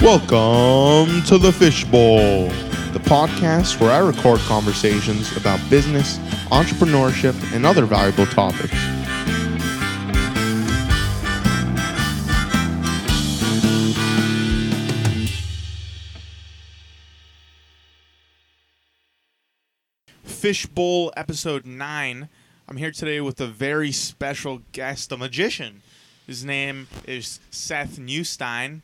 Welcome to the Fishbowl, the podcast where I record conversations about business, entrepreneurship, and other valuable topics. Fishbowl episode 9. I'm here today with a very special guest, a magician. His name is Seth Newstein.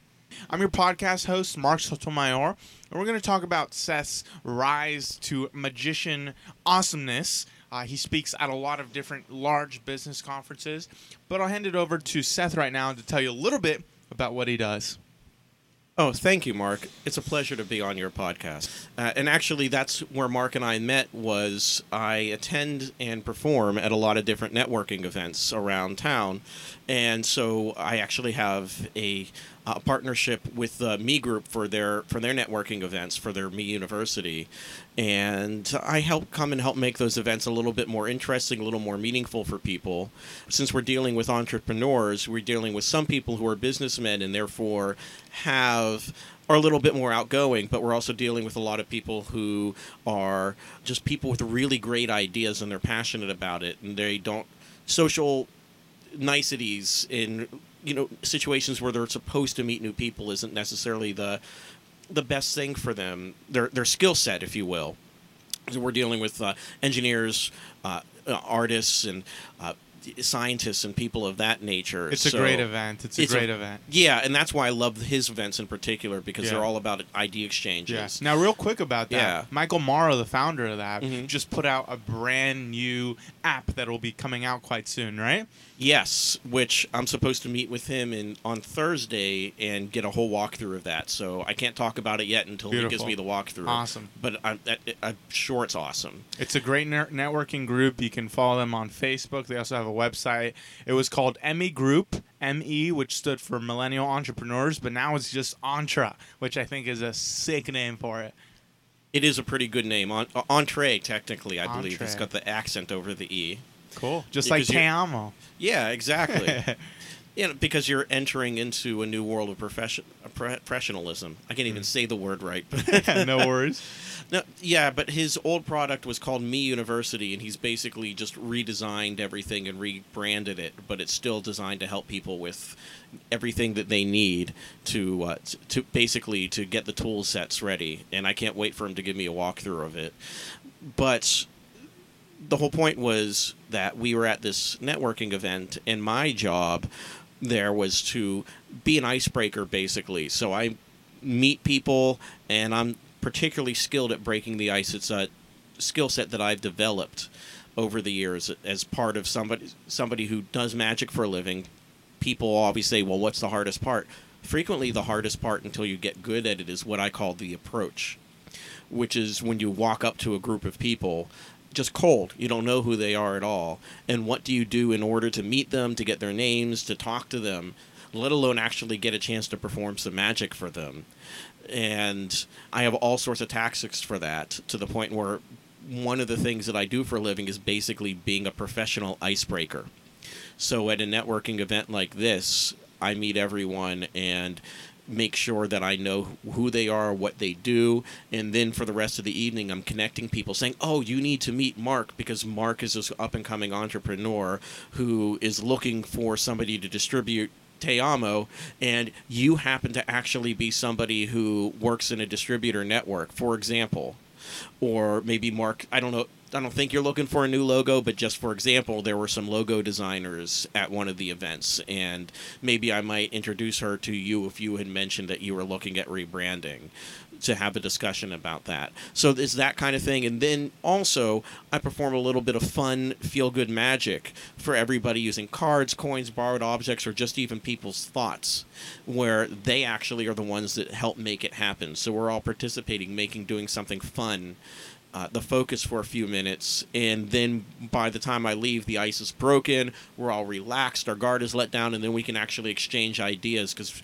I'm your podcast host, Mark Sotomayor, and we're going to talk about Seth's rise to magician awesomeness. Uh, he speaks at a lot of different large business conferences, but I'll hand it over to Seth right now to tell you a little bit about what he does. Oh, thank you, Mark. It's a pleasure to be on your podcast. Uh, and actually, that's where Mark and I met. Was I attend and perform at a lot of different networking events around town, and so I actually have a, a partnership with the Me Group for their for their networking events for their Me University, and I help come and help make those events a little bit more interesting, a little more meaningful for people. Since we're dealing with entrepreneurs, we're dealing with some people who are businessmen and therefore have are a little bit more outgoing, but we're also dealing with a lot of people who are just people with really great ideas and they're passionate about it and they don't social niceties in you know situations where they're supposed to meet new people isn't necessarily the the best thing for them. Their their skill set if you will. So we're dealing with uh, engineers uh, artists and uh, scientists and people of that nature. It's a great event. It's a it's a- great event. Yeah, and that's why I love his events in particular because Yeah. they're all about idea exchanges. Yes. Now, real quick about that, Yeah. Michael Morrow, the founder of that, Mhm. just put out a brand new app that will be coming out quite soon, right? Yes, which I'm supposed to meet with him in on Thursday and get a whole walkthrough of that. So I can't talk about it yet until he gives me the walkthrough. Awesome. But I'm, I'm sure it's awesome. It's a great networking group. You can follow them on Facebook. They also have a website. It was called Emmy Group, ME, which stood for Millennial Entrepreneurs, but now it's just Entra, which I think is a sick name for it. It is a pretty good name. On, uh, entree, technically, I believe. it's got the accent over the E. Cool. Just Yeah, like Te Amo. Yeah, exactly. you know, because you're entering into a new world of profession, uh, professionalism. I can't even Mm. say the word right. But no worries. No, yeah, but his old product was called Me University, and he's basically just redesigned everything and rebranded it. But it's still designed to help people with everything that they need to uh, to basically to get the tool sets ready. And I can't wait for him to give me a walkthrough of it. But the whole point was that we were at this networking event, and my job there was to be an icebreaker, basically. So I meet people, and I'm particularly skilled at breaking the ice. It's a skill set that I've developed over the years as part of somebody somebody who does magic for a living. People always say, "Well, what's the hardest part?" Frequently, the hardest part until you get good at it is what I call the approach, which is when you walk up to a group of people just cold. You don't know who they are at all. And what do you do in order to meet them, to get their names, to talk to them, let alone actually get a chance to perform some magic for them? And I have all sorts of tactics for that to the point where one of the things that I do for a living is basically being a professional icebreaker. So at a networking event like this, I meet everyone and make sure that I know who they are, what they do, and then for the rest of the evening, I'm connecting people saying, "Oh, you need to meet Mark because Mark is this up and coming entrepreneur who is looking for somebody to distribute." Te Amo, and you happen to actually be somebody who works in a distributor network, for example, or maybe Mark. I don't know. I don't think you're looking for a new logo, but just for example, there were some logo designers at one of the events, and maybe I might introduce her to you if you had mentioned that you were looking at rebranding to have a discussion about that. So it's that kind of thing. And then also, I perform a little bit of fun, feel good magic for everybody using cards, coins, borrowed objects, or just even people's thoughts, where they actually are the ones that help make it happen. So we're all participating, making, doing something fun. Uh, the focus for a few minutes, and then by the time I leave, the ice is broken. We're all relaxed. Our guard is let down, and then we can actually exchange ideas because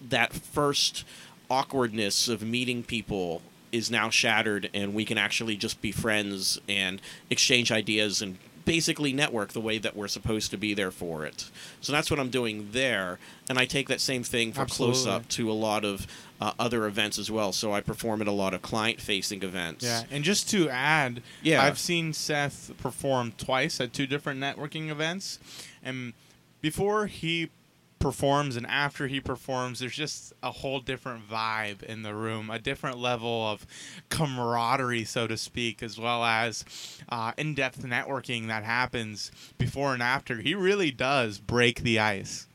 that first awkwardness of meeting people is now shattered and we can actually just be friends and exchange ideas and basically network the way that we're supposed to be there for it. So that's what I'm doing there, and I take that same thing for Absolutely. close up to a lot of uh, other events as well. So I perform at a lot of client facing events. Yeah, and just to add, Yeah. I've seen Seth perform twice at two different networking events, and before he performs and after he performs, there's just a whole different vibe in the room, a different level of camaraderie, so to speak, as well as uh, in-depth networking that happens before and after. He really does break the ice.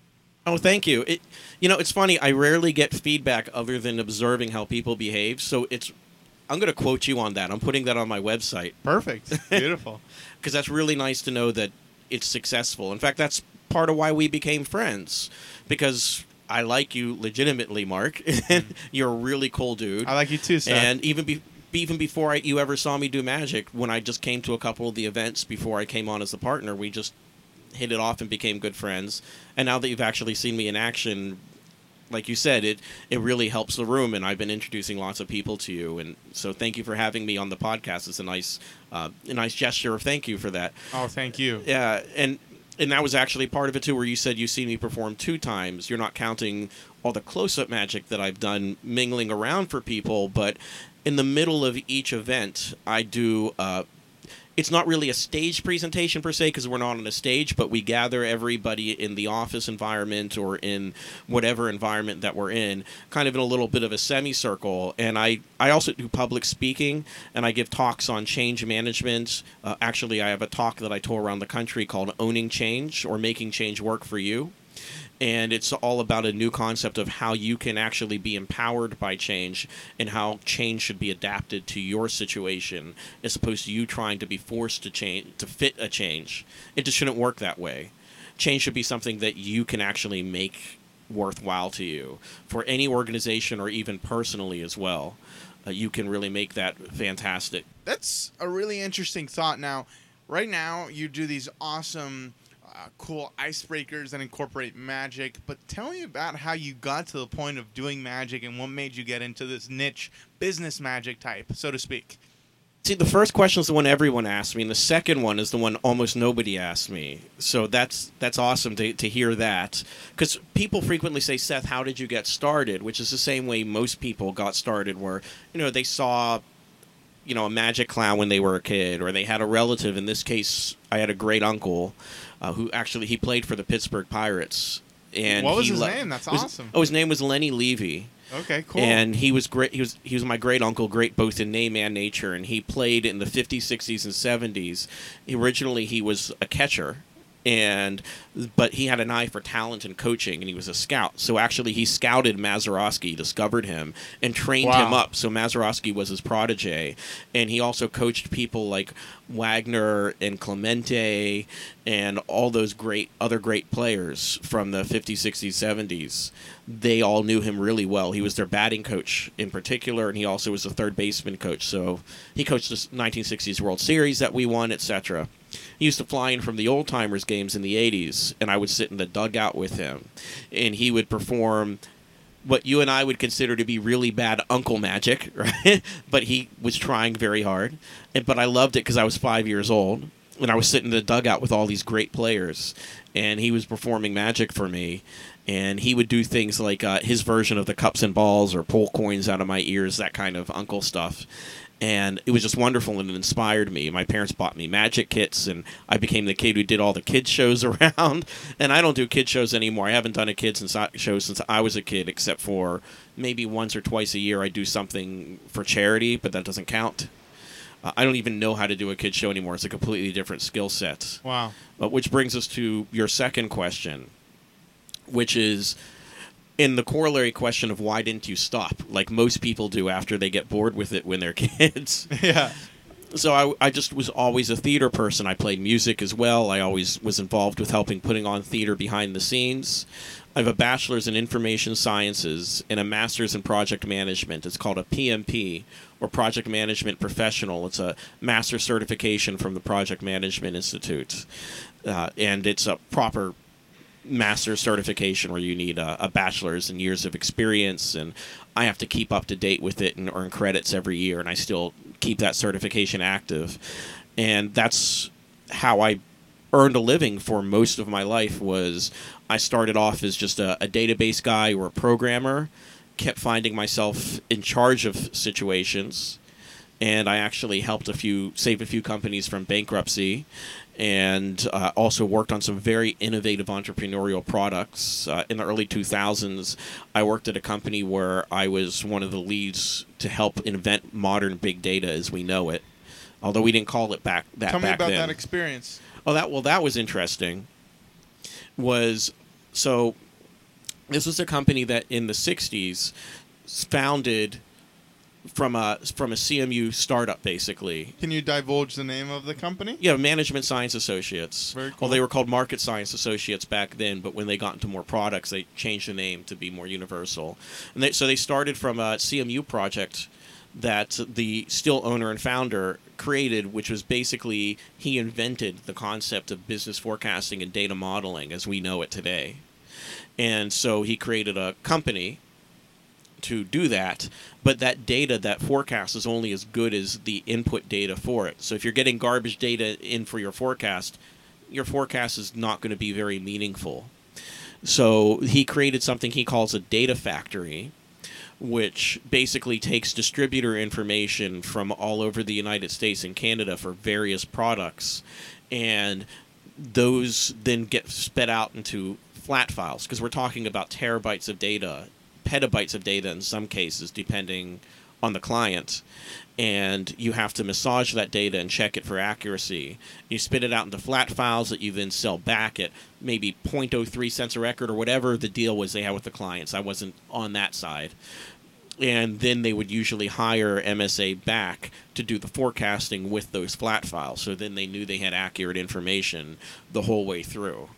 Oh, thank you. It, you know, it's funny. I rarely get feedback other than observing how people behave. So it's, I'm going to quote you on that. I'm putting that on my website Perfect, beautiful. because that's really nice to know that it's successful. In fact, that's part of why we became friends because I like you legitimately, Mark. Mm-hmm. You're a really cool dude. I like you too, Seth. and even be, even before I, you ever saw me do magic, when I just came to a couple of the events before I came on as a partner, we just hit it off and became good friends. And now that you've actually seen me in action, like you said, it it really helps the room, and I've been introducing lots of people to you. And so, thank you for having me on the podcast. It's a nice uh, a nice gesture of thank you for that. oh, thank you. Yeah, and and that was actually part of it too, where you said you see me perform two times. You're not counting all the close-up magic that I've done mingling around for people, but in the middle of each event, I do. Uh, it's not really a stage presentation per se because we're not on a stage, but we gather everybody in the office environment or in whatever environment that we're in, kind of in a little bit of a semicircle. And I, I also do public speaking and I give talks on change management. Uh, actually, I have a talk that I tour around the country called Owning Change or Making Change Work for You and it's all about a new concept of how you can actually be empowered by change and how change should be adapted to your situation as opposed to you trying to be forced to change to fit a change. It just shouldn't work that way. Change should be something that you can actually make worthwhile to you. For any organization or even personally as well uh, you can really make that fantastic. That's a really interesting thought. Now, right now, you do these awesome, uh, cool icebreakers that incorporate magic. But tell me about how you got to the point of doing magic and what made you get into this niche business magic type, so to speak. See, the first question is the one everyone asks me, and the second one is the one almost nobody asks me. So that's that's awesome to, to hear that, because people frequently say, "Seth, how did you get started?" Which is the same way most people got started, where you know they saw, you know, a magic clown when they were a kid, or they had a relative. In this case, I had a great uncle, uh, who actually he played for the Pittsburgh Pirates. And What was his le- name? That's was- awesome. Oh, his name was Lenny Levy. Okay, cool. And he was great. He was he was my great uncle, great both in name and nature. And he played in the 50s, 60s, and 70s. Originally, he was a catcher, and but he had an eye for talent and coaching, and he was a scout. So actually, he scouted Mazeroski, discovered him, and trained Wow. him up. So Mazeroski was his protege, and he also coached people like Wagner and Clemente and all those great other great players from the 50s, 60s, 70s. They all knew him really well. He was their batting coach in particular, and he also was the third baseman coach. So he coached the 1960s World Series that we won, etc. He used to fly in from the old timers games in the 80s, and I would sit in the dugout with him, and he would perform what you and I would consider to be really bad uncle magic, right? but he was trying very hard. And, but I loved it because I was five years old and I was sitting in the dugout with all these great players, and he was performing magic for me. And he would do things like uh, his version of the cups and balls or pull coins out of my ears, that kind of uncle stuff. And it was just wonderful and it inspired me. My parents bought me magic kits, and I became the kid who did all the kids shows around. And I don't do kid shows anymore. I haven't done a kids since I, show since I was a kid, except for maybe once or twice a year I do something for charity, but that doesn't count. Uh, I don't even know how to do a kid show anymore. It's a completely different skill set. wow. Uh, which brings us to your second question, which is in the corollary question of why didn't you stop, like most people do after they get bored with it when they're kids. yeah. so I, I just was always a theater person. I played music as well. I always was involved with helping putting on theater behind the scenes. I have a bachelor's in information sciences and a master's in project management. It's called a PMP or project management professional. It's a master certification from the Project Management Institute, uh, and it's a proper master certification where you need a, a bachelor's and years of experience and i have to keep up to date with it and earn credits every year and i still keep that certification active. And that's how I earned a living for most of my life was I started off as just a, a database guy or a programmer, kept finding myself in charge of situations, and I actually helped a few save a few companies from bankruptcy and uh, also worked on some very innovative entrepreneurial products. Uh, in the early 2000s, I worked at a company where I was one of the leads to help invent modern big data as we know it. Although we didn't call it back that Tell me back about then. that experience. Oh, that well, that was interesting. Was so. This was a company that in the '60s founded from a from a CMU startup, basically. Can you divulge the name of the company? Yeah, Management Science Associates. Very Well, they were called Market Science Associates back then, but when they got into more products, they changed the name to be more universal. And they, so they started from a CMU project that the still owner and founder created, which was basically he invented the concept of business forecasting and data modeling as we know it today. And so he created a company to do that, but that data, that forecast, is only as good as the input data for it. So if you're getting garbage data in for your forecast, your forecast is not going to be very meaningful. So he created something he calls a data factory, which basically takes distributor information from all over the United States and Canada for various products, and those then get sped out into flat files because we're talking about terabytes of data, petabytes of data in some cases, depending on the client. And you have to massage that data and check it for accuracy. You spit it out into flat files that you then sell back at maybe 0.03 cents a record or whatever the deal was they had with the clients. I wasn't on that side and then they would usually hire MSA back to do the forecasting with those flat files. So then they knew they had accurate information the whole way through.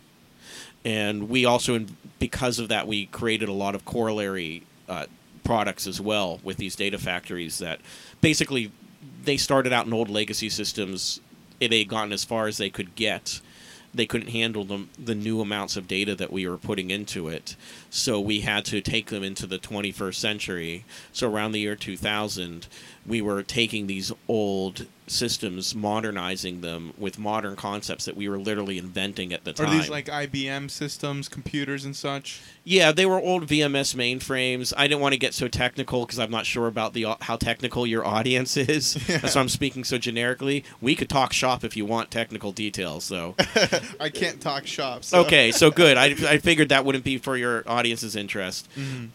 And we also, because of that, we created a lot of corollary uh, products as well with these data factories that basically they started out in old legacy systems. It had gotten as far as they could get. They couldn't handle the, the new amounts of data that we were putting into it. So we had to take them into the 21st century. So around the year 2000, we were taking these old systems, modernizing them with modern concepts that we were literally inventing at the time. Are these like IBM systems, computers, and such? Yeah, they were old VMS mainframes. I didn't want to get so technical because I'm not sure about the how technical your audience is. Yeah. That's why I'm speaking so generically. We could talk shop if you want technical details, though. I can't talk shop. So. okay, so good. I, I figured that wouldn't be for your audience's interest. Mhm.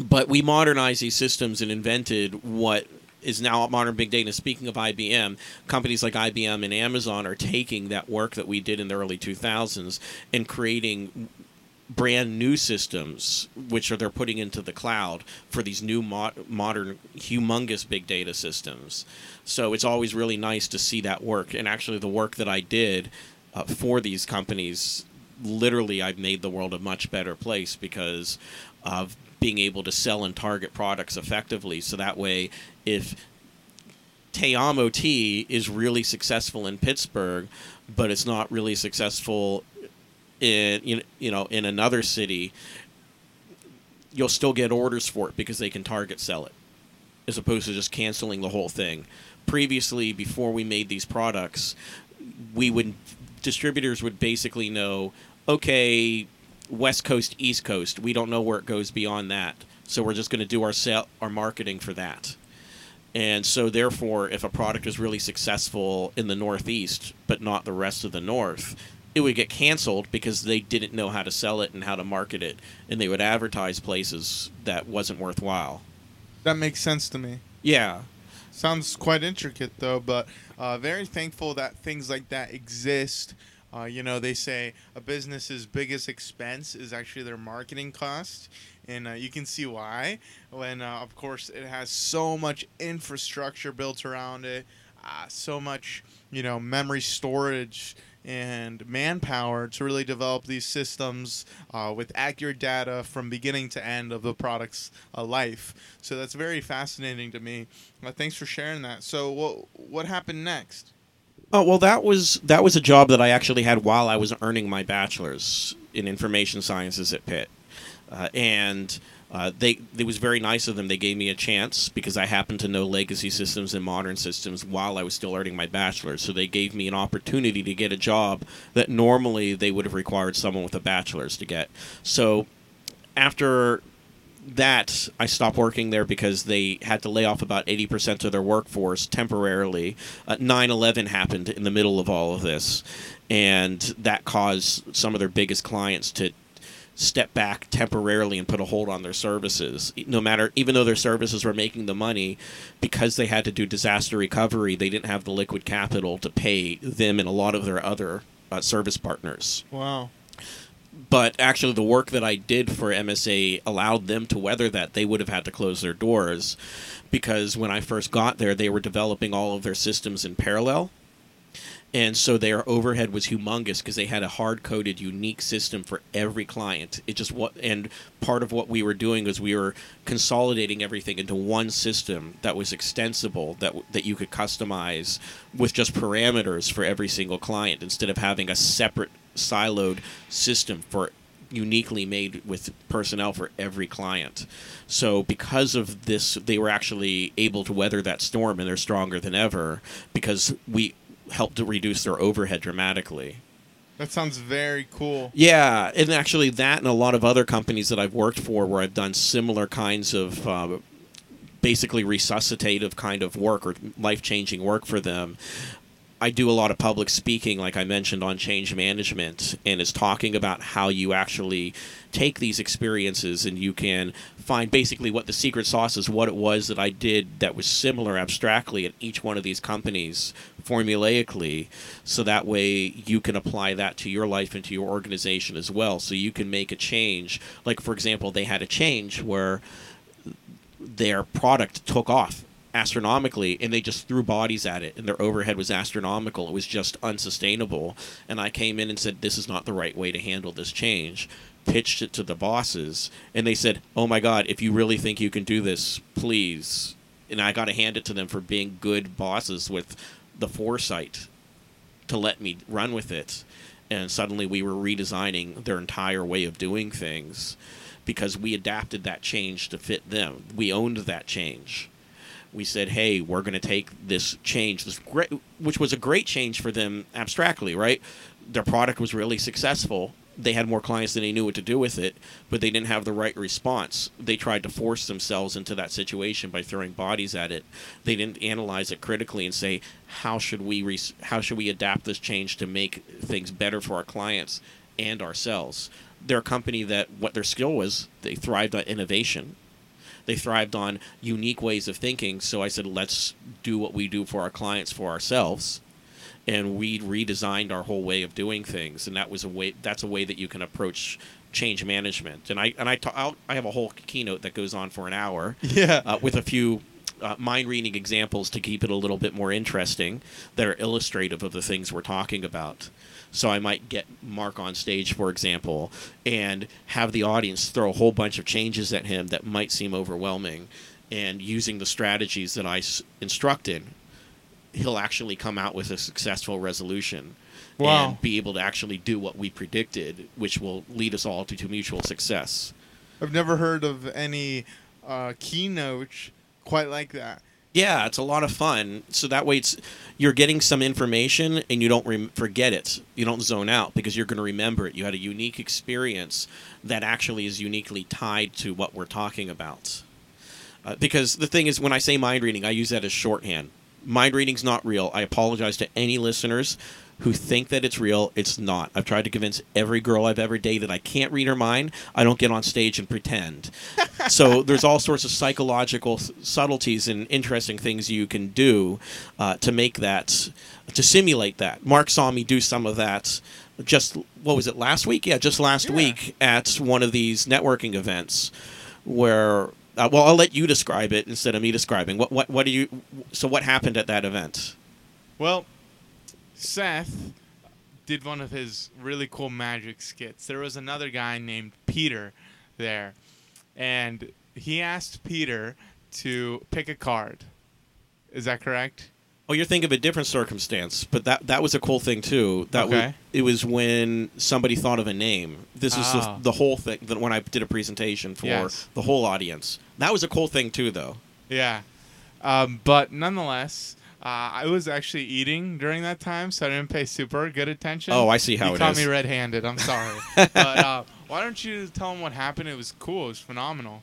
But we modernized these systems and invented what is now modern big data. Speaking of IBM, companies like IBM and Amazon are taking that work that we did in the early 2000s and creating brand new systems which are they're putting into the cloud for these new mo- modern humongous big data systems so it's always really nice to see that work and actually the work that i did uh, for these companies literally i've made the world a much better place because of being able to sell and target products effectively so that way if Te Amo Tea is really successful in Pittsburgh, but it's not really successful in you know, you know in another city. You'll still get orders for it because they can target sell it, as opposed to just canceling the whole thing. Previously, before we made these products, we would distributors would basically know, okay, West Coast, East Coast. We don't know where it goes beyond that, so we're just going to do our sell our marketing for that. And so, therefore, if a product is really successful in the Northeast, but not the rest of the North, it would get canceled because they didn't know how to sell it and how to market it. And they would advertise places that wasn't worthwhile. That makes sense to me. Yeah. Sounds quite intricate though, but uh, very thankful that things like that exist. Uh, you know, they say a business's biggest expense is actually their marketing cost, and uh, you can see why. When, uh, of course, it has so much infrastructure built around it, uh, so much, you know, memory storage and manpower to really develop these systems uh, with accurate data from beginning to end of the product's uh, life. So that's very fascinating to me. Uh, thanks for sharing that. So what what happened next? Oh well, that was that was a job that I actually had while I was earning my bachelor's in information sciences at Pitt. uh, and uh, they it was very nice of them. They gave me a chance because I happened to know legacy systems and modern systems while I was still earning my bachelor's. So they gave me an opportunity to get a job that normally they would have required someone with a bachelor's to get. So after that, I stopped working there because they had to lay off about 80% of their workforce temporarily. Uh, 9 11 happened in the middle of all of this, and that caused some of their biggest clients to step back temporarily and put a hold on their services. No matter, even though their services were making the money, because they had to do disaster recovery, they didn't have the liquid capital to pay them and a lot of their other uh, service partners. Wow. But actually, the work that I did for MSA allowed them to weather that. They would have had to close their doors because when I first got there, they were developing all of their systems in parallel and so their overhead was humongous because they had a hard coded unique system for every client it just what and part of what we were doing was we were consolidating everything into one system that was extensible that that you could customize with just parameters for every single client instead of having a separate siloed system for uniquely made with personnel for every client. So because of this they were actually able to weather that storm and they're stronger than ever because we helped to reduce their overhead dramatically. That sounds very cool. Yeah, and actually, that and a lot of other companies that I've worked for, where I've done similar kinds of uh, basically resuscitative kind of work or life changing work for them. I do a lot of public speaking, like I mentioned, on change management, and is talking about how you actually take these experiences and you can find basically what the secret sauce is, what it was that I did that was similar abstractly at each one of these companies formulaically, so that way you can apply that to your life and to your organization as well. So you can make a change. Like, for example, they had a change where their product took off astronomically and they just threw bodies at it and their overhead was astronomical it was just unsustainable and i came in and said this is not the right way to handle this change pitched it to the bosses and they said oh my god if you really think you can do this please and i got to hand it to them for being good bosses with the foresight to let me run with it and suddenly we were redesigning their entire way of doing things because we adapted that change to fit them we owned that change we said, "Hey, we're going to take this change, this great, which was a great change for them abstractly, right? Their product was really successful. They had more clients than they knew what to do with it, but they didn't have the right response. They tried to force themselves into that situation by throwing bodies at it. They didn't analyze it critically and say, "How should we re- how should we adapt this change to make things better for our clients and ourselves?" They're a company that what their skill was, they thrived on innovation they thrived on unique ways of thinking. So I said, let's do what we do for our clients for ourselves. And we redesigned our whole way of doing things, and that was a way. That's a way that you can approach change management. And I and I ta- I have a whole keynote that goes on for an hour. Yeah. Uh, with a few uh, mind reading examples to keep it a little bit more interesting that are illustrative of the things we're talking about. So I might get Mark on stage, for example, and have the audience throw a whole bunch of changes at him that might seem overwhelming. And using the strategies that I s- instructed, he'll actually come out with a successful resolution. Wow. And be able to actually do what we predicted, which will lead us all to, to mutual success. I've never heard of any uh, keynote quite like that. Yeah, it's a lot of fun. So that way, it's you're getting some information and you don't rem- forget it. You don't zone out because you're going to remember it. You had a unique experience that actually is uniquely tied to what we're talking about. Uh, because the thing is, when I say mind reading, I use that as shorthand. Mind reading's not real. I apologize to any listeners who think that it's real. It's not. I've tried to convince every girl I've ever dated I can't read her mind. I don't get on stage and pretend. so there's all sorts of psychological subtleties and interesting things you can do uh, to make that, to simulate that. Mark saw me do some of that. Just what was it last week? Yeah, just last Yeah. week at one of these networking events, where uh, well, I'll let you describe it instead of me describing. What what what do you? So what happened at that event? Well, Seth did one of his really cool magic skits. There was another guy named Peter there, and he asked Peter to pick a card. Is that correct? Oh, you're thinking of a different circumstance, but that that was a cool thing too. That was, it was when somebody thought of a name. This is Ah. the, the whole thing. That when I did a presentation for Yes. the whole audience, that was a cool thing too, though. Yeah. Um, but nonetheless, uh, I was actually eating during that time, so I didn't pay super good attention. Oh, I see how you it caught is. me red-handed. I'm sorry. but uh, why don't you tell them what happened? It was cool. It was phenomenal.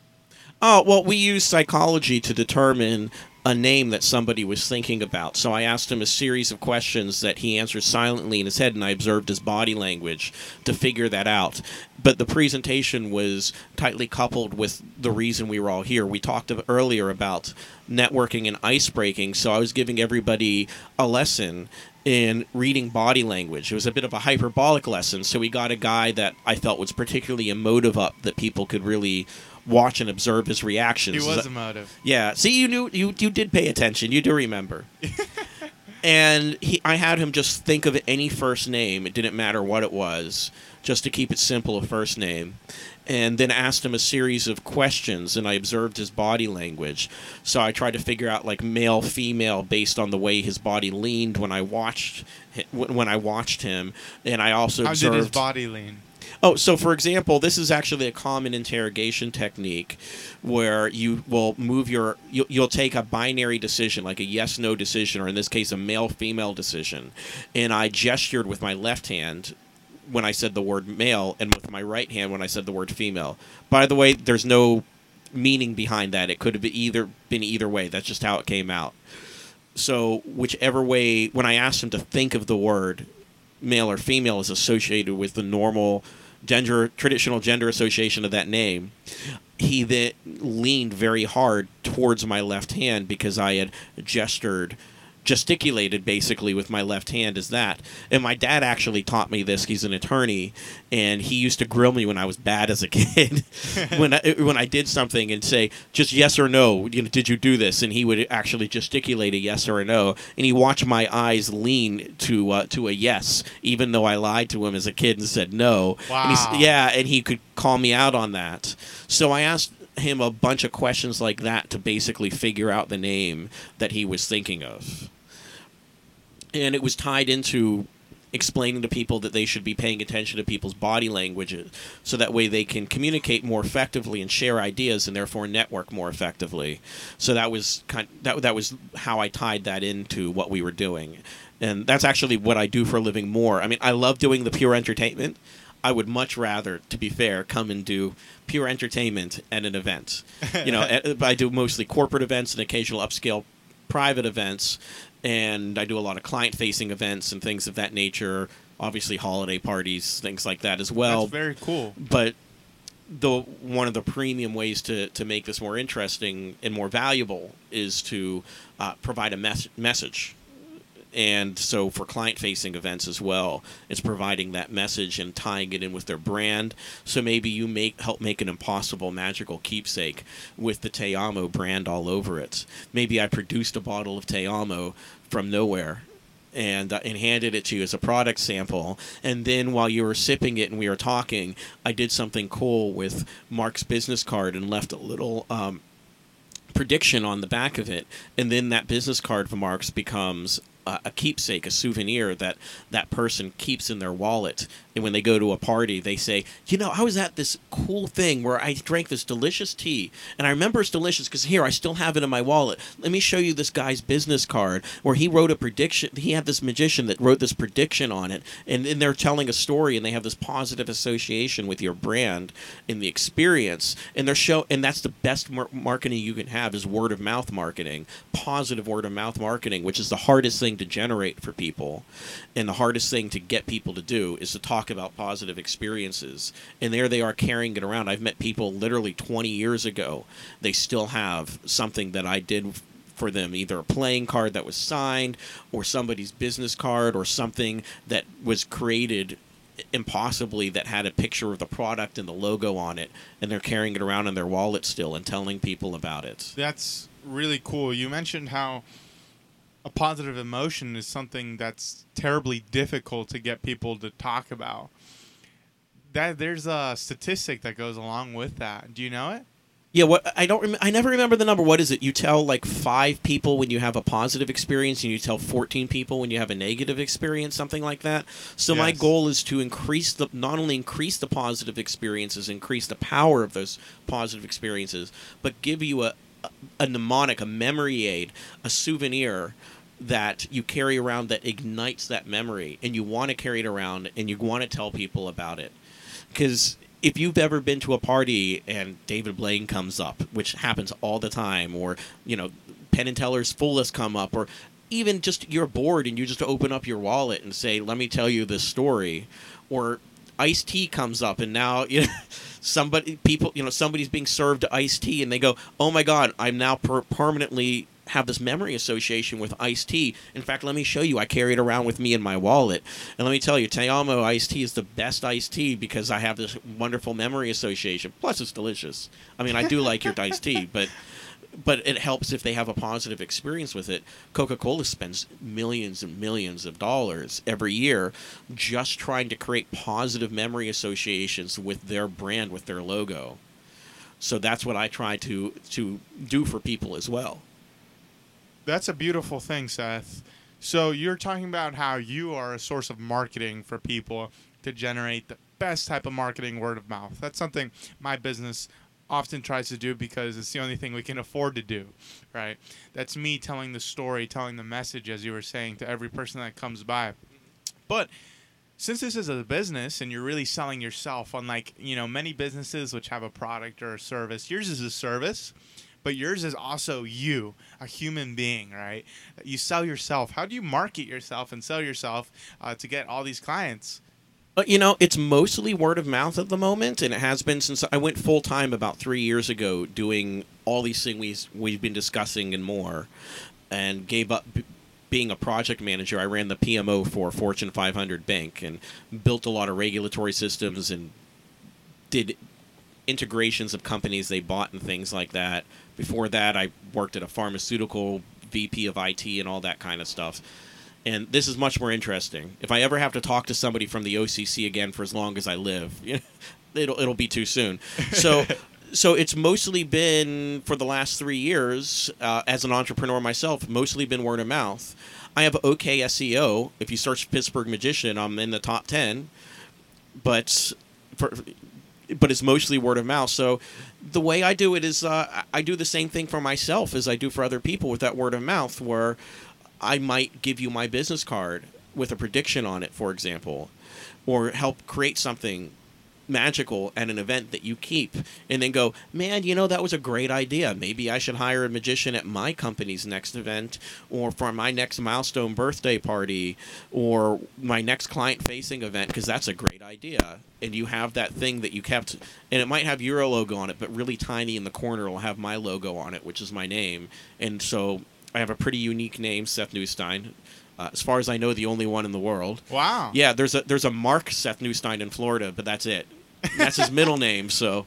Oh, well, we use psychology to determine a name that somebody was thinking about. So I asked him a series of questions that he answered silently in his head, and I observed his body language to figure that out. But the presentation was tightly coupled with the reason we were all here. We talked earlier about networking and ice breaking, so I was giving everybody a lesson in reading body language. It was a bit of a hyperbolic lesson, so we got a guy that I felt was particularly emotive up that people could really watch and observe his reactions. He was emotive. yeah. See, you knew you you did pay attention. You do remember. and he, I had him just think of any first name. It didn't matter what it was, just to keep it simple, a first name. And then asked him a series of questions, and I observed his body language. So I tried to figure out like male, female, based on the way his body leaned when I watched when when I watched him. And I also How observed did his body lean? Oh, so for example, this is actually a common interrogation technique where you will move your you'll, you'll take a binary decision like a yes no decision or in this case a male female decision and I gestured with my left hand when I said the word male and with my right hand when I said the word female. By the way, there's no meaning behind that. It could have been either been either way. That's just how it came out. So whichever way when I asked him to think of the word male or female is associated with the normal gender traditional gender association of that name he then leaned very hard towards my left hand because i had gestured gesticulated basically with my left hand as that. And my dad actually taught me this. He's an attorney and he used to grill me when i was bad as a kid. When I, when I did something and say just yes or no. You know, did you do this? And he would actually gesticulate a yes or a no. And he watched my eyes lean to uh, to a yes even though I lied to him as a kid and said no. And Wow. yeah and he could call me out on that. So I asked him a bunch of questions like that to basically figure out the name that he was thinking of. And it was tied into explaining to people that they should be paying attention to people's body language uh, so that way they can communicate more effectively and share ideas and therefore network more effectively. So that was kind that that was how I tied that into what we were doing. And that's actually what I do for a living more. I mean I love doing the pure entertainment. I would much rather to be fair come and do pure entertainment at an event. You know eh, I do mostly corporate events and occasional upscale private events and I do a lot of client facing events and things of that nature obviously holiday parties things like that as well. That's very cool. but the one of the premium ways to, to make this more interesting and more valuable is to uh, provide a mes- message and so for client facing events as well it's providing that message and tying it in with their brand so maybe you make help make an impossible magical keepsake with the Te Amo brand all over it maybe i produced a bottle of Te Amo from nowhere and uh, and handed it to you as a product sample. And then while you were sipping it and we were talking, I did something cool with Mark's business card and left a little um, prediction on the back of it. And then that business card of Mark's becomes a, keepsake, a souvenir that that person keeps in their wallet. And when they go to a party, they say, "You know, I was at this cool thing where I drank this delicious tea, and I remember it's delicious because here I still have it in my wallet. Let me show you this guy's business card where he wrote a prediction. He had this magician that wrote this prediction on it, and then they're telling a story, and they have this positive association with your brand and the experience, and they're show, and that's the best mar- marketing you can have is word of mouth marketing, positive word of mouth marketing, which is the hardest thing to generate for people, and the hardest thing to get people to do is to talk about positive experiences. And there they are carrying it around. I've met people literally 20 years ago. They still have something that I did for them, either a playing card that was signed, or somebody's business card, or something that was created impossibly that had a picture of the product and the logo on it, and they're carrying it around in their wallet still and telling people about it. That's really cool. You mentioned how a positive emotion is something that's terribly difficult to get people to talk about. That there's a statistic that goes along with that. Do you know it? Yeah, what I don't rem- I never remember the number. What is it? You tell like 5 people when you have a positive experience and you tell 14 people when you have a negative experience, something like that. So my goal is to increase the not only increase the positive experiences, increase the power of those positive experiences, but give you a a, mnemonic, a memory aid, a souvenir that you carry around that ignites that memory and you want to carry it around and you want to tell people about it. Because if you've ever been to a party and David Blaine comes up, which happens all the time, or you know, Penn and Teller's Fool Us come up, or even just you're bored and you just open up your wallet and say, "Let me tell you this story," or iced tea comes up and now you know somebody people you know somebody's being served iced tea and they go oh my god i'm now per- permanently have this memory association with iced tea. In fact let me show you. I carry it around with me in my wallet. And let me tell you Te Amo iced tea is the best iced tea because i have this wonderful memory association. Plus it's delicious. I mean i do like your iced tea but but it helps if they have a positive experience with it. Coca Cola spends millions and millions of dollars every year just trying to create positive memory associations with their brand, with their logo. So that's what I try to to do for people as well. That's a beautiful thing, Seth. So you're talking about how you are a source of marketing for people to generate the best type of marketing word of mouth. That's something my business often tries to do because it's the only thing we can afford to do, right? That's me telling the story, telling the message as you were saying to every person that comes by. But since this is a business and you're really selling yourself unlike, you know, many businesses which have a product or a service, yours is a service but yours is also you, a human being, right? You sell yourself. How do you market yourself and sell yourself uh, to get all these clients? You know, it's mostly word of mouth at the moment, and it has been since I went full time about three years ago, doing all these things we've, we've been discussing and more, and gave up being a project manager. I ran the PMO for Fortune 500 bank and built a lot of regulatory systems and did integrations of companies they bought and things like that. Before that, I worked at a pharmaceutical VP of IT and all that kind of stuff. And this is much more interesting. If I ever have to talk to somebody from the OCC again for as long as I live, it'll it'll be too soon. So. So it's mostly been for the last three years uh, as an entrepreneur myself. Mostly been word of mouth. I have OK SEO. If you search Pittsburgh Magician, I'm in the top ten. But for but it's mostly word of mouth. So the way I do it is uh, I do the same thing for myself as I do for other people with that word of mouth, where I might give you my business card with a prediction on it, for example, or help create something magical at an event that you keep and then go man you know that was a great idea. Maybe i should hire a magician at my company's next event or for my next milestone birthday party or my next client facing event because that's a great idea. And you have that thing that you kept and it might have your logo on it but really tiny in the corner will have my logo on it which is my name. And so i have a pretty unique name seth newstein uh, as far as i know the only one in the world Wow. yeah, there's a there's a Mark Seth Newstein in Florida, but that's it. That's his middle name. So,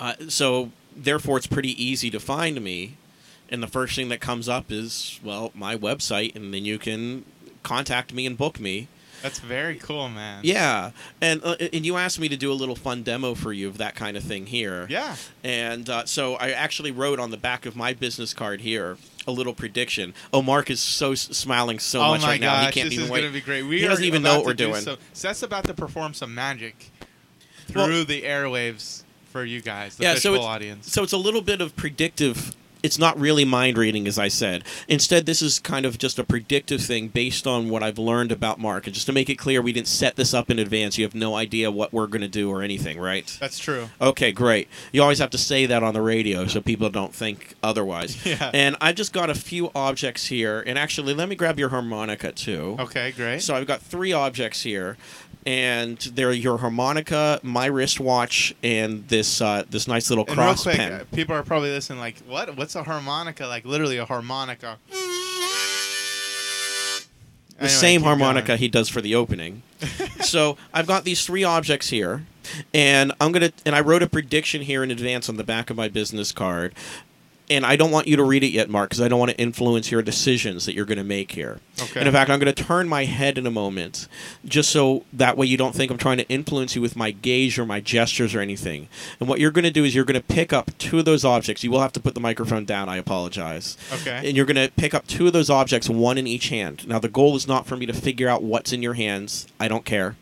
uh, so therefore, it's pretty easy to find me. And the first thing that comes up is well my website, and then you can contact me and book me. That's very cool, man. Yeah, and uh, and you asked me to do a little fun demo for you of that kind of thing here. Yeah. And uh, so I actually wrote on the back of my business card here a little prediction. Oh, Mark is so s- smiling so oh much right now. He can't this even is wait. gonna be great. We He doesn't even know what we're to do doing. So Seth's about to perform some magic through Well- the airwaves for you guys, the Yeah, so audience. So it's a little bit of predictive. It's not really mind reading, as I said. Instead, this is kind of just a predictive thing based on what I've learned about Mark. And just to make it clear, we didn't set this up in advance. You have no idea what we're going to do or anything, right? That's true. Okay, great. You always have to say that on the radio so people don't think otherwise. Yeah. And I've just got a few objects here. And actually, let me grab your harmonica, too. Okay, great. So I've got three objects here, and they're your harmonica, my wristwatch, and this uh, this nice little and real cross quick, pen. uh, people are probably listening like, what? What's a harmonica? Like literally a harmonica. the Anyway, same harmonica going. he does for the opening. so I've got these three objects here, and I'm gonna and I wrote a prediction here in advance on the back of my business card. And I don't want you to read it yet, Mark, because I don't want to influence your decisions that you're going to make here. Okay. And in fact, I'm going to turn my head in a moment, just so that way you don't think I'm trying to influence you with my gaze or my gestures or anything. And what you're going to do is you're going to pick up two of those objects. You will have to put the microphone down. I apologize. Okay. And you're going to pick up two of those objects, one in each hand. Now, the goal is not for me to figure out what's in your hands. I don't care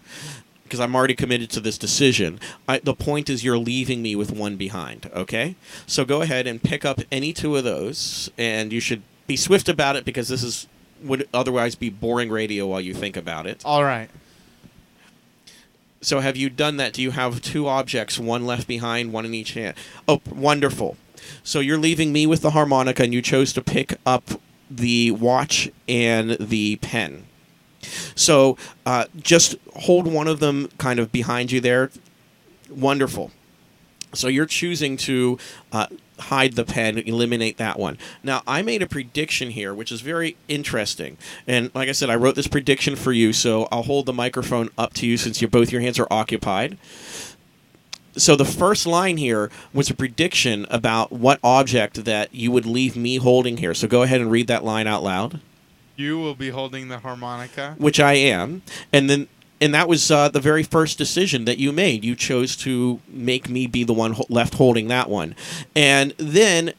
because I'm already committed to this decision. I, the point is, you're leaving me with one behind. Okay, so go ahead and pick up any two of those, and you should be swift about it because this is would otherwise be boring radio while you think about it. All right. So, have you done that? Do you have two objects, one left behind, one in each hand? Oh, wonderful. So you're leaving me with the harmonica, and you chose to pick up the watch and the pen. So uh, just hold one of them kind of behind you there. Wonderful. So you're choosing to uh, hide the pen, eliminate that one. Now, I made a prediction here, which is very interesting. And like I said, I wrote this prediction for you, so I'll hold the microphone up to you since you both your hands are occupied. So the first line here was a prediction about what object that you would leave me holding here. So go ahead and read that line out loud You will be holding the harmonica. which I am, and then and that was uh, the very first decision that you made. You chose to make me be the one ho- left holding that one, and then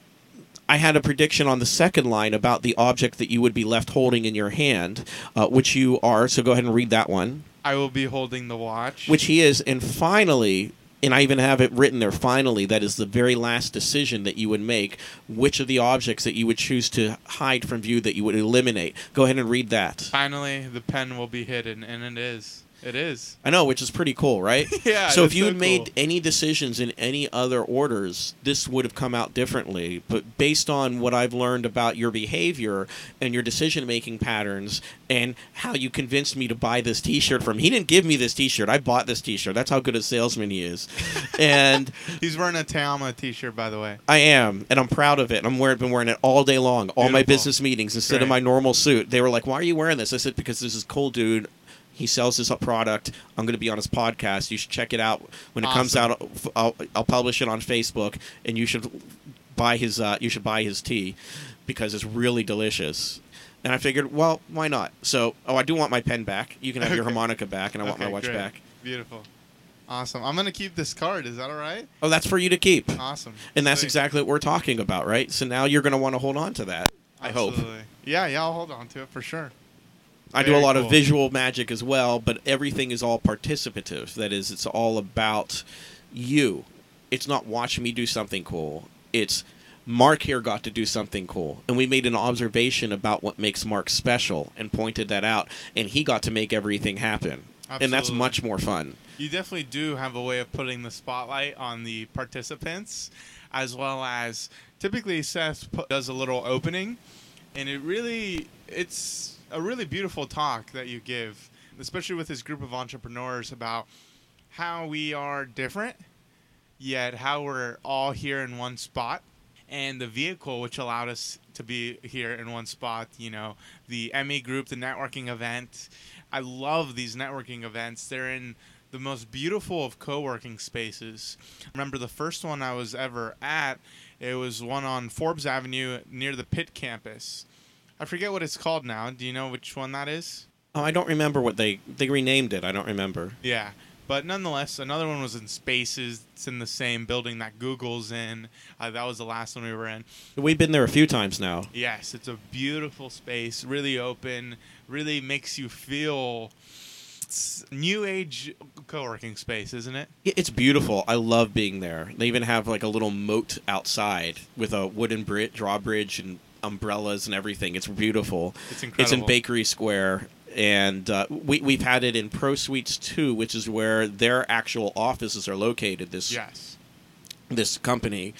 I had a prediction on the second line about the object that you would be left holding in your hand, uh, which you are. So go ahead and read that one, I will be holding the watch. which he is, and finally. And I even have it written there. Finally, that is the very last decision that you would make. Which of the objects that you would choose to hide from view that you would eliminate? Go ahead and read that. finally the pen will be hidden, and it is. It is. I know, which is pretty cool, right? Yeah, So if you so had made cool. any decisions in any other orders, this would have come out differently. But based on what I've learned about your behavior and your decision making patterns and how you convinced me to buy this t shirt from he didn't give me this t shirt. I bought this t shirt. That's how good a salesman he is. and He's wearing a Te Amo t-shirt, by the way. I am, and I'm proud of it. I'm wearing been wearing it all day long, all my business meetings instead of my normal suit. They were like, "Why are you wearing this?" I said, "Because this is cool, dude. He sells this product. I'm going to be on his podcast. You should check it out when it comes out. I'll, I'll publish it on Facebook, and you should buy his. Uh, you should buy his tea because it's really delicious." And I figured, well, why not? So, oh, I do want my pen back. You can have your harmonica back, and I want my watch great. back. Beautiful. Awesome. I'm gonna keep this card. Is that all right? Oh, that's for you to keep. Awesome. And that's Sweet. exactly what we're talking about, right? So now you're going to want to hold on to that. I hope. Yeah, yeah. I'll hold on to it for sure. I do a lot of visual magic as well, but everything is all participative. That is, it's all about you. It's not watch me do something cool. It's Mark here got to do something cool. And we made an observation about what makes Mark special and pointed that out. And he got to make everything happen. And that's much more fun. You definitely do have a way of putting the spotlight on the participants, as well as typically Seth does a little opening, and it really it's a really beautiful talk that you give, especially with this group of entrepreneurs about how we are different, yet how we're all here in one spot. And the vehicle which allowed us to be here in one spot, you know, the ME group, the networking event. I love these networking events. They're in the most beautiful of co-working spaces. Remember the first one I was ever at, it was one on Forbes Avenue near the Pitt campus. I forget what it's called now. Do you know which one that is? Oh, I don't remember what they they renamed it. I don't remember. Yeah. But nonetheless, another one was in Spaces. It's in the same building that Google's in. Uh, that was the last one we were in. We've been there a few times now. Yes, it's a beautiful space, really open, really makes you feel it's new age co-working space, isn't it? It's beautiful. I love being there. They even have like a little moat outside with a wooden bridge, drawbridge, and umbrellas and everything. It's beautiful. It's incredible. It's in Bakery Square, and uh, we we've had it in Pro Suites too, which is where their actual offices are located. This Yes. this company,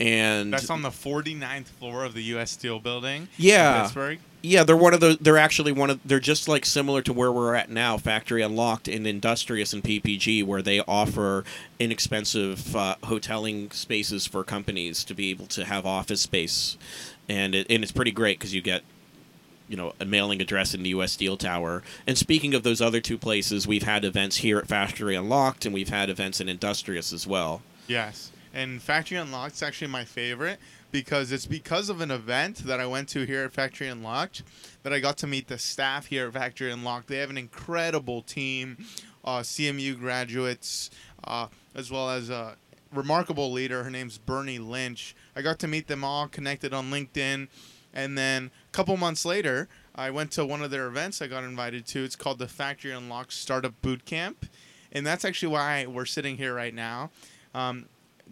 and That's on the 49th floor of the U.S. Steel building. in Yeah. Pittsburgh. Yeah, they're one of the. They're actually one of. They're just like similar to where we're at now, Factory Unlocked and Industrious and PPG, where they offer inexpensive uh, hoteling spaces for companies to be able to have office space, and it, and it's pretty great because you get, you know, a mailing address in the U.S. Steel Tower. And speaking of those other two places, we've had events here at Factory Unlocked, and we've had events in Industrious as well. Yes. And Factory Unlocked is actually my favorite because it's because of an event that I went to here at Factory Unlocked that I got to meet the staff here at Factory Unlocked. They have an incredible team, uh, CMU graduates, uh, as well as a remarkable leader. Her name's Bernie Lynch. I got to meet them all, connected on LinkedIn, and then a couple months later, I went to one of their events I got invited to. It's called the Factory Unlocked Startup Boot Camp, and that's actually why we're sitting here right now. Um,